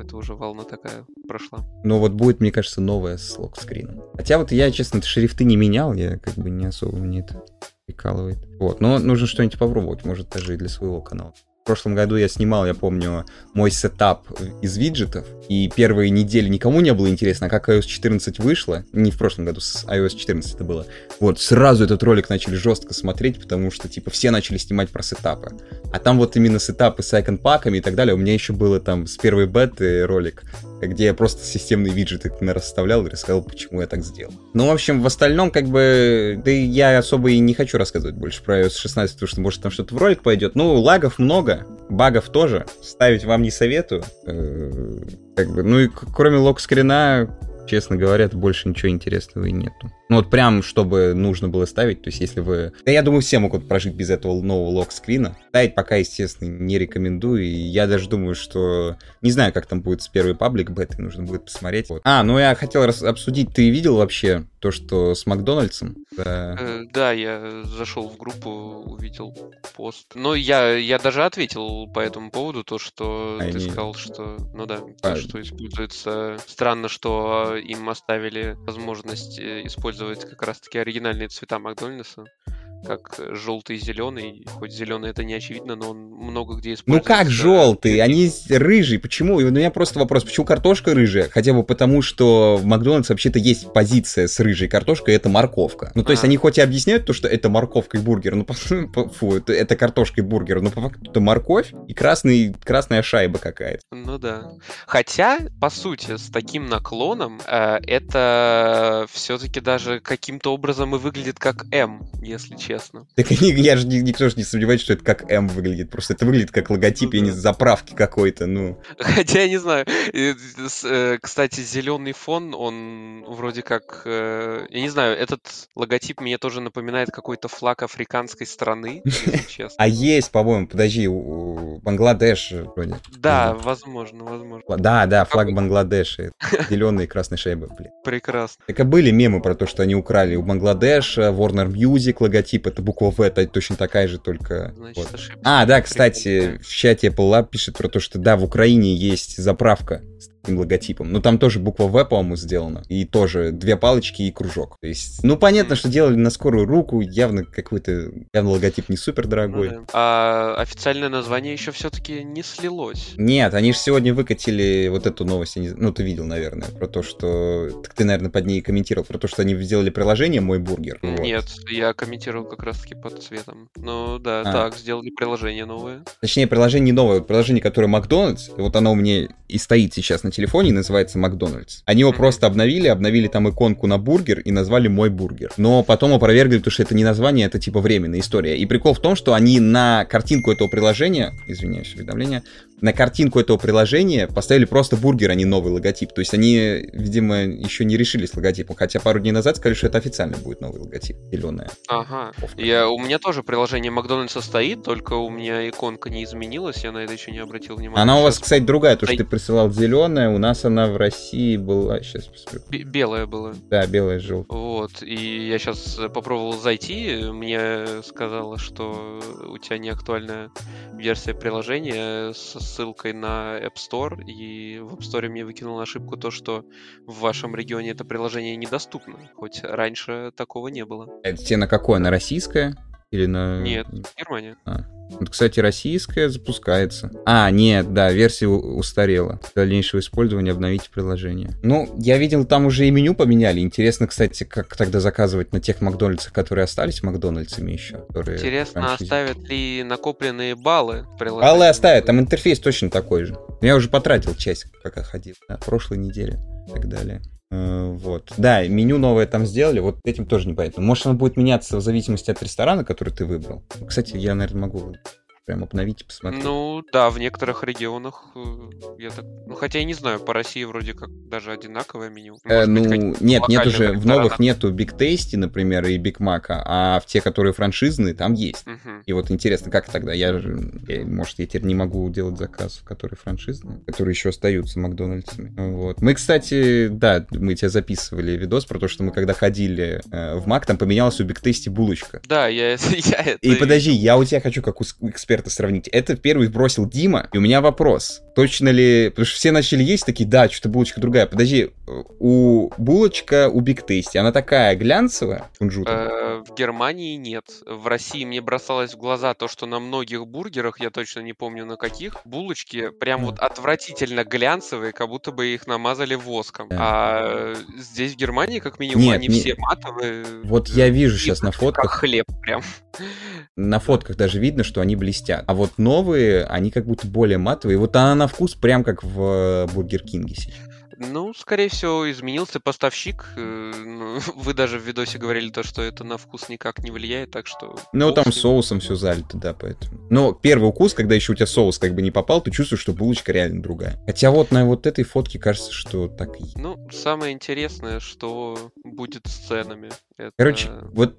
Это уже волна такая прошла. Ну вот будет, мне кажется, новое с локскрином. Хотя вот я, честно, шрифты не менял, я как бы не особо мне это прикалывает. Вот, но нужно что-нибудь попробовать, может даже и для своего канала. Прошлом году я снимал, я помню, мой сетап из виджетов, и первые недели никому не было интересно, а как iOS 14 вышло, не в прошлом году, с iOS 14 это было, вот, сразу этот ролик начали жестко смотреть, потому что, типа, все начали снимать про сетапы. А там вот именно сетапы с icon pack ами и так далее, у меня еще было там с первой беты ролик, где я просто системные виджеты расставлял и рассказал, почему я так сделал. Ну, в общем, в остальном, как бы, да я особо и не хочу рассказывать больше про iOS 16, потому что, может, там что-то в ролик пойдет. Ну, лагов много, багов тоже. Ставить вам не советую. Э, как бы, ну и кроме лог-скрина, честно говоря, больше ничего интересного и нету. Ну вот прям, чтобы нужно было ставить, то есть если вы... Да я думаю, все могут прожить без этого нового лог-скрина. Ставить пока, естественно, не рекомендую, и я даже думаю, что... Не знаю, как там будет с первой паблик бетой, нужно будет посмотреть. Вот. А, ну я хотел раз обсудить, ты видел вообще то, что с Макдональдсом? Да, э, да я зашел в группу, увидел пост. Ну, я, я даже ответил по этому поводу, то, что Они... ты сказал, что... Ну да, а... то, что используется... Странно, что им оставили возможность э, использовать использовать как раз-таки оригинальные цвета Макдональдса как желтый и зеленый. Хоть зеленый это не очевидно, но он много где используется. Ну как желтый? Они рыжие. Почему? У меня просто вопрос, почему картошка рыжая? Хотя бы потому, что в Макдональдс вообще-то есть позиция с рыжей картошкой, это морковка. Ну то есть а. они хоть и объясняют то, что это морковка и бургер, ну фу, это, это картошка и бургер, но по факту это морковь и красный, красная шайба какая-то. Ну да. Хотя, по сути, с таким наклоном э, это все-таки даже каким-то образом и выглядит как М, если честно честно. Так я же никто же не сомневается, что это как М выглядит. Просто это выглядит как логотип, ну, я не заправки какой-то, ну. Хотя я не знаю. Э, кстати, зеленый фон, он вроде как... Э, я не знаю, этот логотип мне тоже напоминает какой-то флаг африканской страны, честно. А есть, по-моему, подожди, Бангладеш вроде. Да, возможно, возможно. Да, да, флаг Бангладеша. Зеленые и красные шайбы, блин. Прекрасно. Так и были мемы про то, что они украли у Бангладеша, Warner Music логотип, тип, это буква В, это точно такая же, только... Значит, вот. А, да, кстати, в чате Apple Lab пишет про то, что да, в Украине есть заправка таким логотипом. Ну, там тоже буква В, по-моему, сделана. И тоже две палочки и кружок. То есть, ну, понятно, что делали на скорую руку. Явно какой-то, явно логотип не супер дорогой. Ну, да. А официальное название еще все-таки не слилось. Нет, они же сегодня выкатили вот эту новость. Ну, ты видел, наверное, про то, что... Так ты, наверное, под ней комментировал. Про то, что они сделали приложение «Мой бургер». Нет, вот. я комментировал как раз-таки под цветом. Ну, да, а. так, сделали приложение новое. Точнее, приложение не новое. Приложение, которое Макдональдс. И вот оно у меня и стоит сейчас на телефоне, называется Макдональдс. Они его просто обновили, обновили там иконку на бургер и назвали Мой бургер. Но потом опровергли, потому что это не название, это типа временная история. И прикол в том, что они на картинку этого приложения, извиняюсь, уведомление, на картинку этого приложения поставили просто бургер, а не новый логотип. То есть они, видимо, еще не решили с логотипом. Хотя пару дней назад сказали, что это официально будет новый логотип. Зеленая. Ага. Я, у меня тоже приложение Макдональдса стоит, только у меня иконка не изменилась, я на это еще не обратил внимания. Она у вас, кстати, другая, то, что ты присылал зеленая, у нас она в России была... Сейчас посмотрю. белая была. Да, белая желтая. Вот, и я сейчас попробовал зайти, мне сказала, что у тебя не актуальная версия приложения с ссылкой на App Store, и в App Store мне выкинул ошибку то, что в вашем регионе это приложение недоступно, хоть раньше такого не было. Это тебе на какое? На российское? Или на... Нет, Германия. А. Вот, кстати, российская запускается. А, нет, да, версия устарела. Для дальнейшего использования обновите приложение. Ну, я видел, там уже и меню поменяли. Интересно, кстати, как тогда заказывать на тех Макдональдсах, которые остались Макдональдсами еще. Интересно, франшизе. оставят ли накопленные баллы Баллы оставят, там интерфейс точно такой же. Я уже потратил часть, пока ходил, на прошлой неделе и так далее. Э, вот. Да, меню новое там сделали, вот этим тоже непонятно. Может, оно будет меняться в зависимости от ресторана, который ты выбрал. Кстати, я, наверное, могу прям обновить и посмотреть. Ну, да, в некоторых регионах э, я так... Ну, хотя я не знаю, по России вроде как даже одинаковое меню. Э, ну, нет, нет уже, в новых нету Big Tasty, например, и Big Mac, а в те, которые франшизные, там есть. Угу. И вот интересно, как тогда? Я, я, может, я теперь не могу делать заказ, которые франшизные, которые еще остаются Макдональдсами. Вот. Мы, кстати, да, мы тебя записывали видос про то, что мы когда ходили э, в Мак, там поменялась у Big Tasty булочка. Да, я, я это... И подожди, я у тебя хочу, как у эксперта примерно сравнить. Это первый бросил Дима, и у меня вопрос. Точно ли... Потому что все начали есть такие, да, что-то булочка другая. Подожди, у булочка у Биг Тейсти, она такая глянцевая, кунжутом? Э, В Германии нет. В России мне бросалось в глаза то, что на многих бургерах, я точно не помню на каких, булочки прям вот отвратительно глянцевые, как будто бы их намазали воском. А здесь в Германии, как минимум, Нет, они не- все матовые. Вот я вижу сейчас на как фотках, хлеб прям. на фотках даже видно, что они блестят. А вот новые, они как будто более матовые. Вот она на вкус прям как в Бургер Кинге сейчас. Ну, скорее всего, изменился поставщик. Э, ну, Вы даже в видосе говорили то, что это на вкус никак не влияет, так что... Ну, там соусом все залито, да, поэтому. Но первый укус, когда еще у тебя соус как бы не попал, ты чувствуешь, что булочка реально другая. Хотя вот на вот этой фотке кажется, что так и. Ну, самое интересное, что будет с ценами. Это... Короче, вот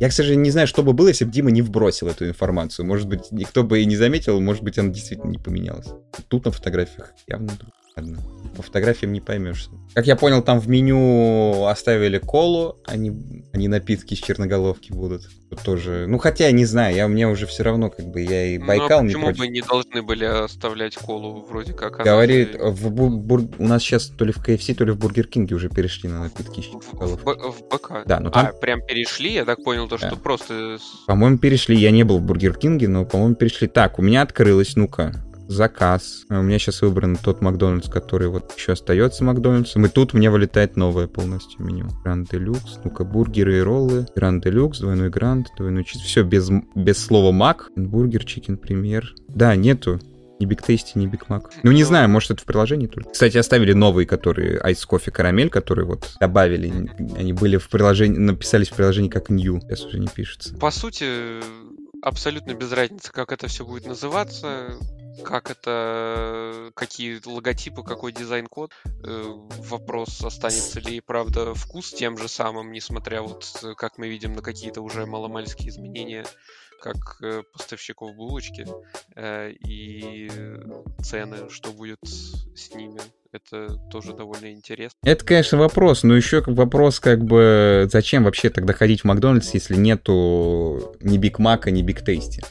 я, к сожалению, не знаю, что бы было, если бы Дима не вбросил эту информацию. Может быть, никто бы и не заметил, может быть, она действительно не поменялась. Тут на фотографиях явно друг- Ладно. По фотографиям не поймешь. Как я понял, там в меню оставили колу, а не, а напитки из черноголовки будут. Тут тоже. Ну, хотя, не знаю, я, мне уже все равно, как бы, я и Ну, а Байкал не почему против. бы не должны были оставлять колу вроде как? она Говорит, же в бур- бур- у нас сейчас то ли в KFC, то ли в Бургер Кинге уже перешли на напитки из в, в, черноголовки. Б- в БК. Да, но там- А, прям перешли, я так понял, то, что Да. просто... с- По-моему, перешли. Я не был в Бургер Кинге, но, по-моему, перешли. Так, у меня открылось, ну-ка, заказ. А У меня сейчас выбран тот Макдональдс, который вот еще остается Макдональдсом. И тут мне вылетает новое полностью меню. Гранд Делюкс, ну-ка, бургеры и роллы. Гранд Делюкс, двойной гранд, двойной чиз. Все без, без слова Мак. Бургер, чикен премьер. Да, нету. Ни Биг Тейсти, ни Биг Мак. Ну, не Ну. знаю, может, это в приложении только. Кстати, оставили новые, которые Ice Coffee Карамель, которые вот добавили. Они были в приложении, написались в приложении как New. Сейчас уже не пишется. По сути, абсолютно без разницы, как это все будет называться, как это, какие логотипы, какой дизайн-код. Э, Вопрос, останется ли, правда, вкус тем же самым, несмотря вот, как мы видим, на какие-то уже маломальские изменения, как э, поставщиков булочки, э, и цены, что будет с ними. Это тоже довольно интересно. Это, конечно, вопрос, но еще как вопрос, как бы, зачем вообще тогда ходить в Макдональдс, если нету ни Биг Мака, ни Биг Тейсти?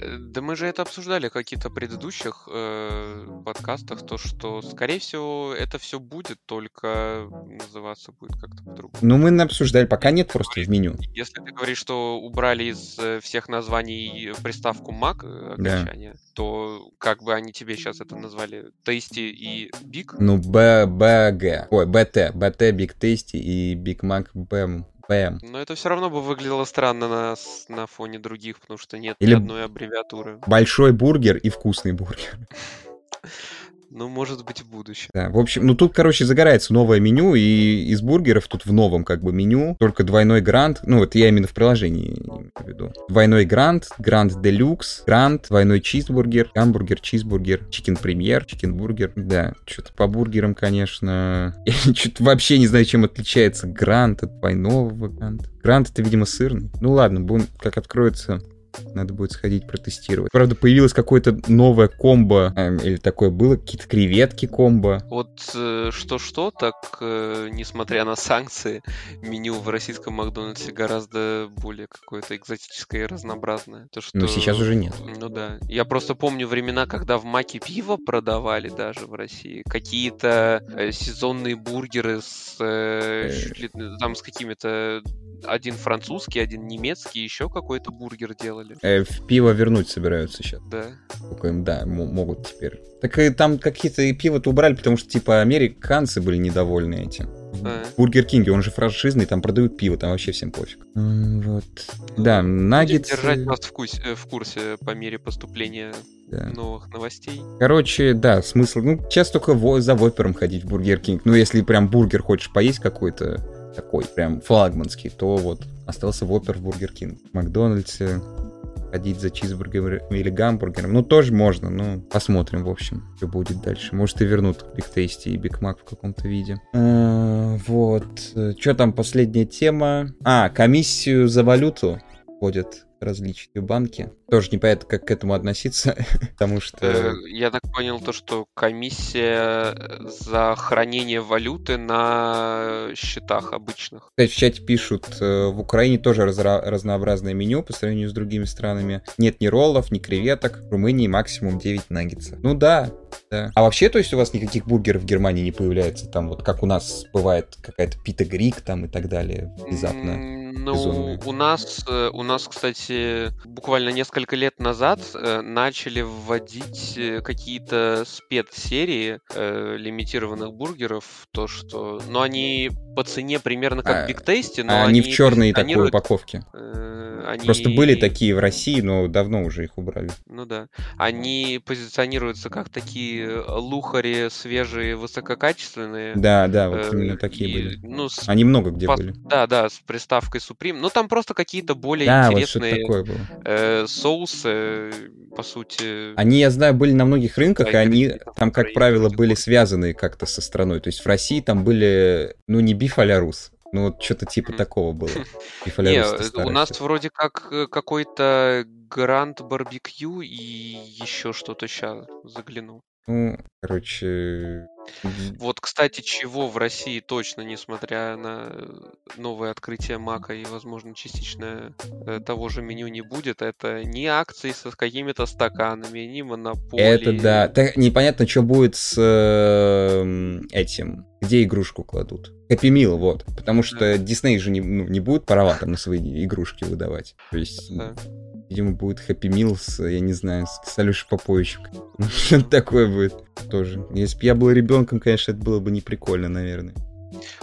Э, Да мы же это обсуждали в каких-то предыдущих э, подкастах, то что, скорее всего, это все будет, только называться будет как-то по-другому. Ну, мы обсуждали, пока нет просто в меню. Если ты говоришь, что убрали из э, всех названий приставку Mac э, окончание, то как бы они тебе сейчас это назвали Tasty и Big? Ну, БГ, ой, БТ, БТ, Биг Тейсти и Биг Мак БМ. БМ. Но это все равно бы выглядело странно на, на фоне других, потому что нет Или- ни одной аббревиатуры. Большой бургер и вкусный бургер. Ну, может быть, в будущем. Да, в общем, ну тут, короче, загорается новое меню, и из бургеров тут в новом как бы меню только двойной гранд, ну вот я именно в приложении имею в виду. Двойной гранд, гранд делюкс, гранд, двойной чизбургер, гамбургер, чизбургер, чикен премьер, чикен бургер. Да, что-то по бургерам, конечно, я что-то вообще не знаю, чем отличается гранд от двойного гранда. Гранд это, видимо, сырный. Ну ладно, будем, как откроется, надо будет сходить протестировать. Правда, появилось какое-то новое комбо, эм, или такое было, какие-то креветки комбо. Вот э, что-что, так, э, несмотря на санкции, меню в российском Макдональдсе гораздо более какое-то экзотическое и разнообразное. То, что... Но сейчас уже нет. Ну да. Я просто помню времена, когда в Маке пиво продавали даже в России. Какие-то э, сезонные бургеры с, э, Э. чуть ли, там с какими-то... Один французский, один немецкий, еще какой-то бургер делали. Э, в пиво вернуть собираются сейчас. Да. Только им, да, могут теперь. Так и там какие-то и пиво-то убрали, потому что, типа, американцы были недовольны этим. А. В Бургер Кинге, он же франшизный, там продают пиво, там вообще всем пофиг. Вот. Да, Будем наггетсы... держать вас в, кусь- э, в курсе по мере поступления да. новых новостей. Короче, да, смысл... Ну, сейчас только во- за вопером ходить в Бургер Кинг. Ну, если прям бургер хочешь поесть какой-то такой, прям флагманский, то вот остался вопер в Бургер Кинг. В Макдональдсе ходить за чизбургером или гамбургером. Ну, тоже можно, ну, посмотрим, в общем, что будет дальше. Может, и вернут Биг Тейсти и Биг Мак в каком-то виде. А, Вот. Что там последняя тема? А, комиссию за валюту вводят различные банки. Тоже непонятно, как к этому относиться, потому Э, что... Я так понял то, что комиссия за хранение валюты на счетах обычных. Кстати, в чате пишут, э, в Украине тоже разра- разнообразное меню по сравнению с другими странами. Нет ни роллов, ни креветок. В Румынии максимум 9 наггетсов. Ну да, да. А вообще, то есть у вас никаких бургеров в Германии не появляется? Там вот как у нас бывает какая-то пита грик там и так далее внезапно. Ну, у нас, э, у нас, кстати, буквально несколько лет назад э, начали вводить э, какие-то спецсерии э, лимитированных бургеров, то что, ну, они по цене примерно как А, Биг Тейсти, но А они в черной такой упаковке. э, они- Просто были такие в России, но давно уже их убрали. Ну да. Они позиционируются как такие лухари свежие, высококачественные. Да, да, вот э, именно такие и, были. Ну, с Они много где пос- были. Да, да, с приставкой Supreme. Ну, там просто какие-то более Да, вот интересные такое было. э, соусы, по сути. Они, я знаю, были на многих рынках, и Да, они где-то там там, как правило, были бы. связаны как-то со страной. То есть в России там были, ну, не биф а рус, ну, вот что-то типа такого было. Не, э, у нас вроде как э, какой-то Гранд Барбекю и еще что-то сейчас загляну. Ну, короче... Вот, кстати, чего в России точно, несмотря на э, новое открытие Мака и, возможно, частичное э, того же меню не будет, это ни акций со какими-то стаканами, ни монополии. Это да. Так, непонятно, что будет с эм, этим. Где игрушку кладут? Happy Meal, вот. Потому что Дисней же не, ну, не будет права там на свои игрушки выдавать. То есть, Да. Видимо, будет Happy Meal с, я не знаю, с, с Алешей Поповичем. Что-то такое будет тоже. Если бы я был ребенком, конечно, это было бы не прикольно, наверное.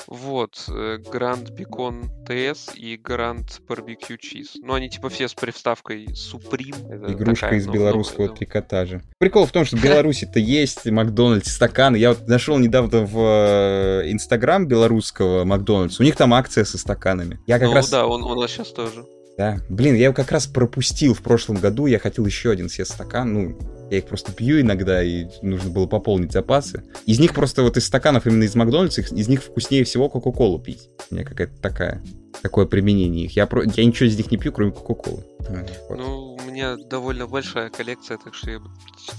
Вот, Гранд Бекон ТС и Гранд Барбекю Чиз. Ну, они типа все с приставкой Supreme. Это Игрушка такая из белорусского новая, трикотажа. Прикол в том, что в Беларуси-то есть Макдональдс, стаканы. Я вот нашел недавно в э, Инстаграм белорусского Макдональдса. У них там акция со стаканами. Я как Ну раз... да, он нас сейчас тоже. Да. Блин, я его как раз пропустил в прошлом году. Я хотел еще один съесть стакан. Ну, я их просто пью иногда, и нужно было пополнить запасы. Из них просто вот из стаканов именно из Макдональдса, из них вкуснее всего Кока-Колу пить. У меня какая-то такая, такое применение их. Я, про... я ничего из них не пью, кроме Кока-Колы. Вот. Ну, у меня довольно большая коллекция, так что я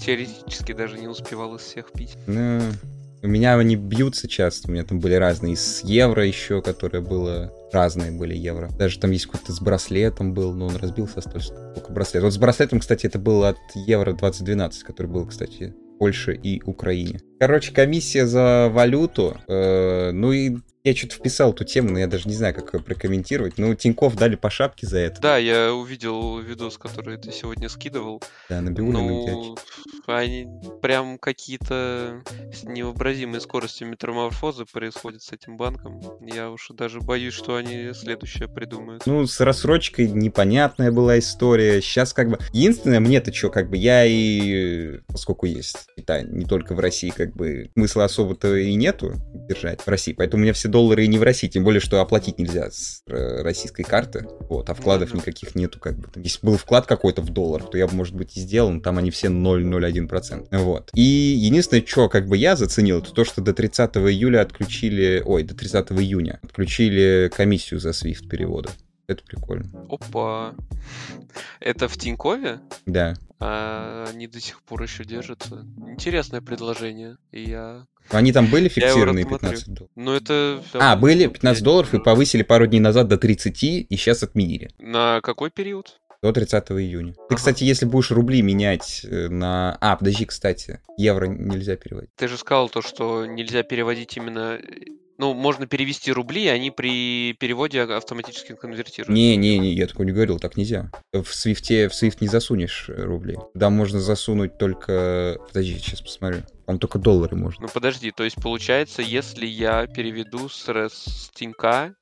теоретически даже не успевал из всех пить. Ну, у меня они бьются часто. У меня там были разные. С евро еще, которое было... Разные были евро. Даже там есть какой-то с браслетом был, но он разбился остался только браслет. Вот с браслетом, кстати, это был от евро 2012, который был, кстати, Польше и Украине. Короче, комиссия за валюту. э, ну и я что-то вписал эту тему, но я даже не знаю, как ее прокомментировать. Ну, Тиньков дали по шапке за это. Да, я увидел видос, который ты сегодня скидывал. Да, на Биулином Ну, они прям какие-то с невообразимой скоростью метаморфозы происходят с этим банком. Я уж даже боюсь, что они следующее придумают. Ну, с рассрочкой непонятная была история. Сейчас как бы... Единственное, мне-то что, как бы я и... Поскольку есть Китай, не только в России, как бы смысла особо-то и нету держать в России. Поэтому у меня все доллары и не в России. Тем более, что оплатить нельзя с э, российской карты. Вот, а вкладов никаких нету как бы. Там, Если был вклад какой-то в доллар, то я бы, может быть, и сделал, но там они все 0,01%. Вот. И единственное, что как бы я заценил, это то, что до 30 июля отключили... Ой, до 30 июня отключили комиссию за SWIFT перевода. Это прикольно. Опа. Это в Тинькове? Да. А они до сих пор еще держатся. Интересное предложение. И я... Они там были фиксированные рассмотрю. 15 долларов? Ну это... А, были топ 15 пять. долларов и повысили пару дней назад до 30, и сейчас отменили. На какой период? До 30 июня. Ты, Ага. кстати, если будешь рубли менять э, на... А, подожди, кстати, евро нельзя переводить. Ты же сказал то, что нельзя переводить именно... Ну, можно перевести рубли, и они при переводе автоматически конвертируются. Не-не-не, я такого не говорил, так нельзя. В Свифте, в Свифт не засунешь э, рубли. Туда можно засунуть только... Подожди, сейчас посмотрю. Там только доллары можно. Ну подожди, то есть получается, если я переведу с, с Тинька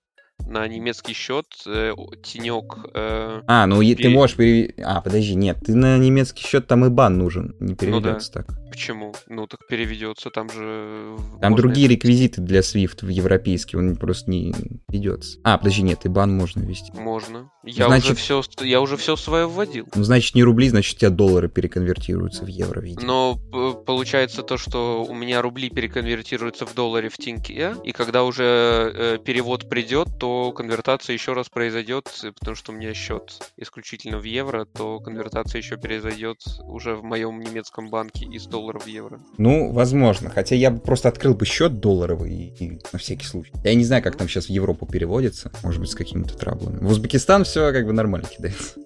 на немецкий счет э, Тинек... э, А, ну и ты пере- можешь перевести... А, подожди, нет, ты на немецкий счет там и бан нужен. Не переведется так. почему? Ну так переведется, там же... в- Там можно другие реквизиты для Swift в европейский, он просто не ведется. А, подожди, нет, и бан можно ввести. Можно. Я Значит- уже все, я уже все свое вводил. Ну, значит, не рубли, значит, у тебя доллары переконвертируются в евро, видимо. Но п- получается то, что у меня рубли переконвертируются в долларе в тиньке, и когда уже э, перевод придет, то конвертация еще раз произойдет, э, потому что у меня счет исключительно в евро, то конвертация еще произойдет уже в моем немецком банке из доллара в евро. Ну, возможно. Хотя я бы просто открыл бы счет долларовый и, и на всякий случай. Я не знаю, как там сейчас в Европу переводится. Может быть, с какими-то траблами. В Узбекистан все как бы нормально кидается.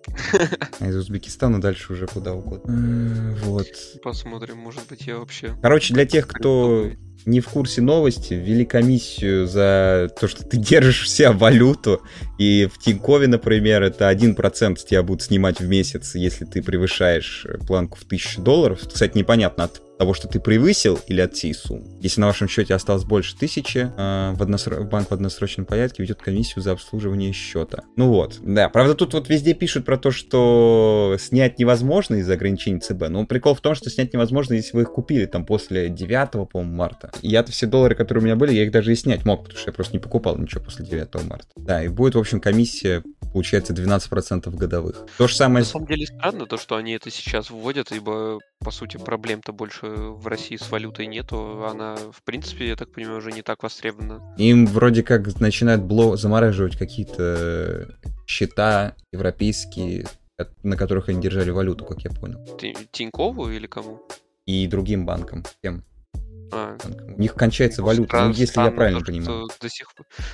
А из Узбекистана дальше уже куда угодно. М, Вот. Посмотрим, может быть, я вообще... Короче, для тех, кто не в курсе новости, ввели комиссию за то, что ты держишь вся валюту. И в Тинькове, например, это 1% с тебя будут снимать в месяц, если ты превышаешь э, планку в 1000 долларов. Кстати, непонятно от того, что ты превысил или от всей суммы. Если на вашем счете осталось больше тысячи, э, в односро- банк в односрочном порядке ведет комиссию за обслуживание счета. Ну вот, да. Правда, тут вот везде пишут про то, что снять невозможно из-за ограничений ЦБ. Но прикол в том, что снять невозможно, если вы их купили там после 9, по-моему, марта. Я-то все доллары, которые у меня были, я их даже и снять мог, потому что я просто не покупал ничего после 9 марта. Да, и будет, в общем, комиссия, получается, 12% годовых. То же самое... На самом деле странно то, что они это сейчас вводят, ибо, по сути, проблем-то больше в России с валютой нету. Она, в принципе, я так понимаю, уже не так востребована. Им вроде как начинают бло... замораживать какие-то счета европейские, на которых они держали валюту, как я понял. Ти- Тинькову или кому? И другим банкам. Тем А. У них кончается валюта, ну, Стран- если я правильно то, понимаю. До сих...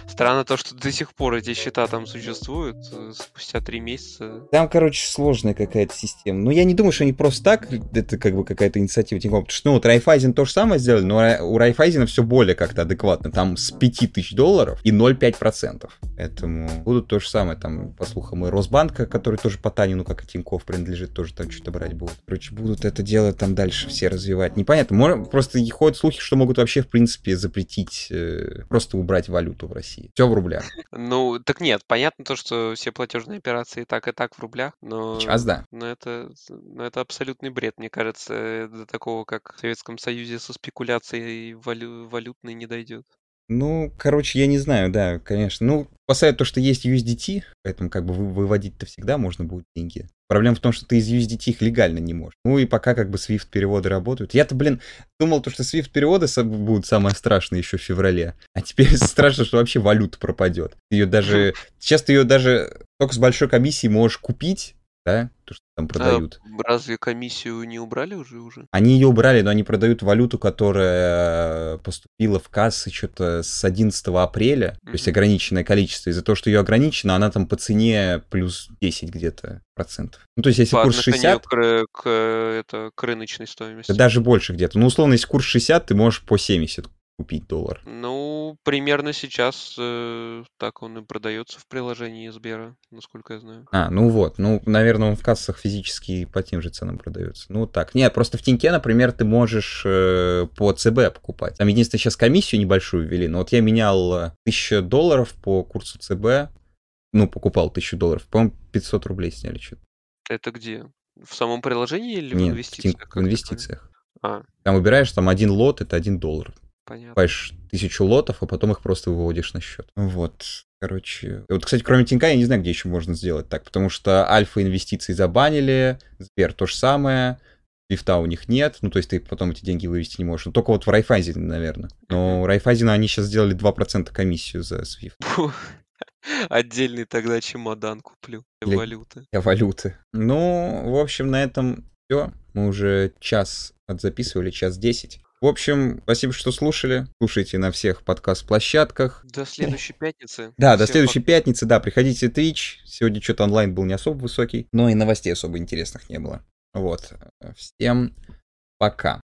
Странно то, что до сих пор эти счета там существуют э, спустя три месяца. Там, короче, сложная какая-то система. Ну, я не думаю, что они просто так, это как бы какая-то инициатива Тинькофф. Потому что, ну, вот Райфайзен то же самое сделали, но у Райфайзена все более как-то адекватно. Там с 5000 долларов и 0,5%. Поэтому будут то же самое. Там, по слухам, и Росбанка, который тоже по Танину, как и Тинькофф, принадлежит, тоже там что-то брать будут. Короче, будут это дело там дальше все развивать. Непонятно. Может, просто ходят слухи, что могут вообще, в принципе, запретить, э, просто убрать валюту в России. Все в рублях. Ну, так нет, понятно то, что все платежные операции и так и так в рублях, но... Сейчас да. Но это, но это абсолютный бред, мне кажется, э, до такого, как в Советском Союзе со спекуляцией валю- валютной не дойдет. Ну, короче, я не знаю, да, конечно. Ну, спасает то, что есть USDT, поэтому как бы вы- выводить-то всегда можно будет деньги. Проблема в том, что ты из USDT их легально не можешь. Ну и пока как бы SWIFT переводы работают. Я-то, блин, думал, то, что SWIFT переводы будут самое страшное еще в феврале. А теперь страшно, что вообще валюта пропадет. Ее даже... Сейчас ты ее даже только с большой комиссией можешь купить, да, то, что там продают. А разве комиссию не убрали уже уже? Они ее убрали, но они продают валюту, которая поступила в кассы что-то с 11 апреля, то есть ограниченное количество. Из-за того, что ее ограничено, она там по цене плюс 10 где-то процентов. Ну, то есть, если По курс отношению 60, к, к, э, это, к рыночной стоимости. то даже больше где-то. Ну, условно, если курс 60, ты можешь по 70 купить доллар. Ну, примерно сейчас э, так он и продается в приложении Сбера, насколько я знаю. А, ну вот, ну, наверное, он в кассах физически по тем же ценам продается. Ну, так. Нет, просто в Тиньке, например, ты можешь э, по ЦБ покупать. Там единственное, сейчас комиссию небольшую ввели, но вот я менял э, 1000 долларов по курсу ЦБ, ну, покупал 1000 долларов, по-моему, 500 рублей сняли что-то. Это где? В самом приложении или в Нет, в, инвестициях? В инвестициях. А, Там выбираешь, там один лот, это 1 доллар. Понятно. Покупаешь тысячу лотов, а потом их просто выводишь на счет. Вот. Короче, вот, кстати, кроме Тинька, я не знаю, где еще можно сделать так, потому что альфа инвестиции забанили, Сбер то же самое, лифта у них нет, ну, то есть ты потом эти деньги вывести не можешь. Ну, только вот в Райфайзене, наверное. Но у Райфайзена они сейчас сделали 2% комиссию за Фу. Отдельный тогда чемодан куплю для Для- валюты. для валюты. Ну, в общем, на этом все. Мы уже час отзаписывали, час 10. В общем, спасибо, что слушали. Слушайте на всех подкаст-площадках. До следующей пятницы. Да, до следующей пока. пятницы, да, приходите в Twitch. Сегодня что-то онлайн был не особо высокий, но и новостей особо интересных не было. Вот. Всем пока.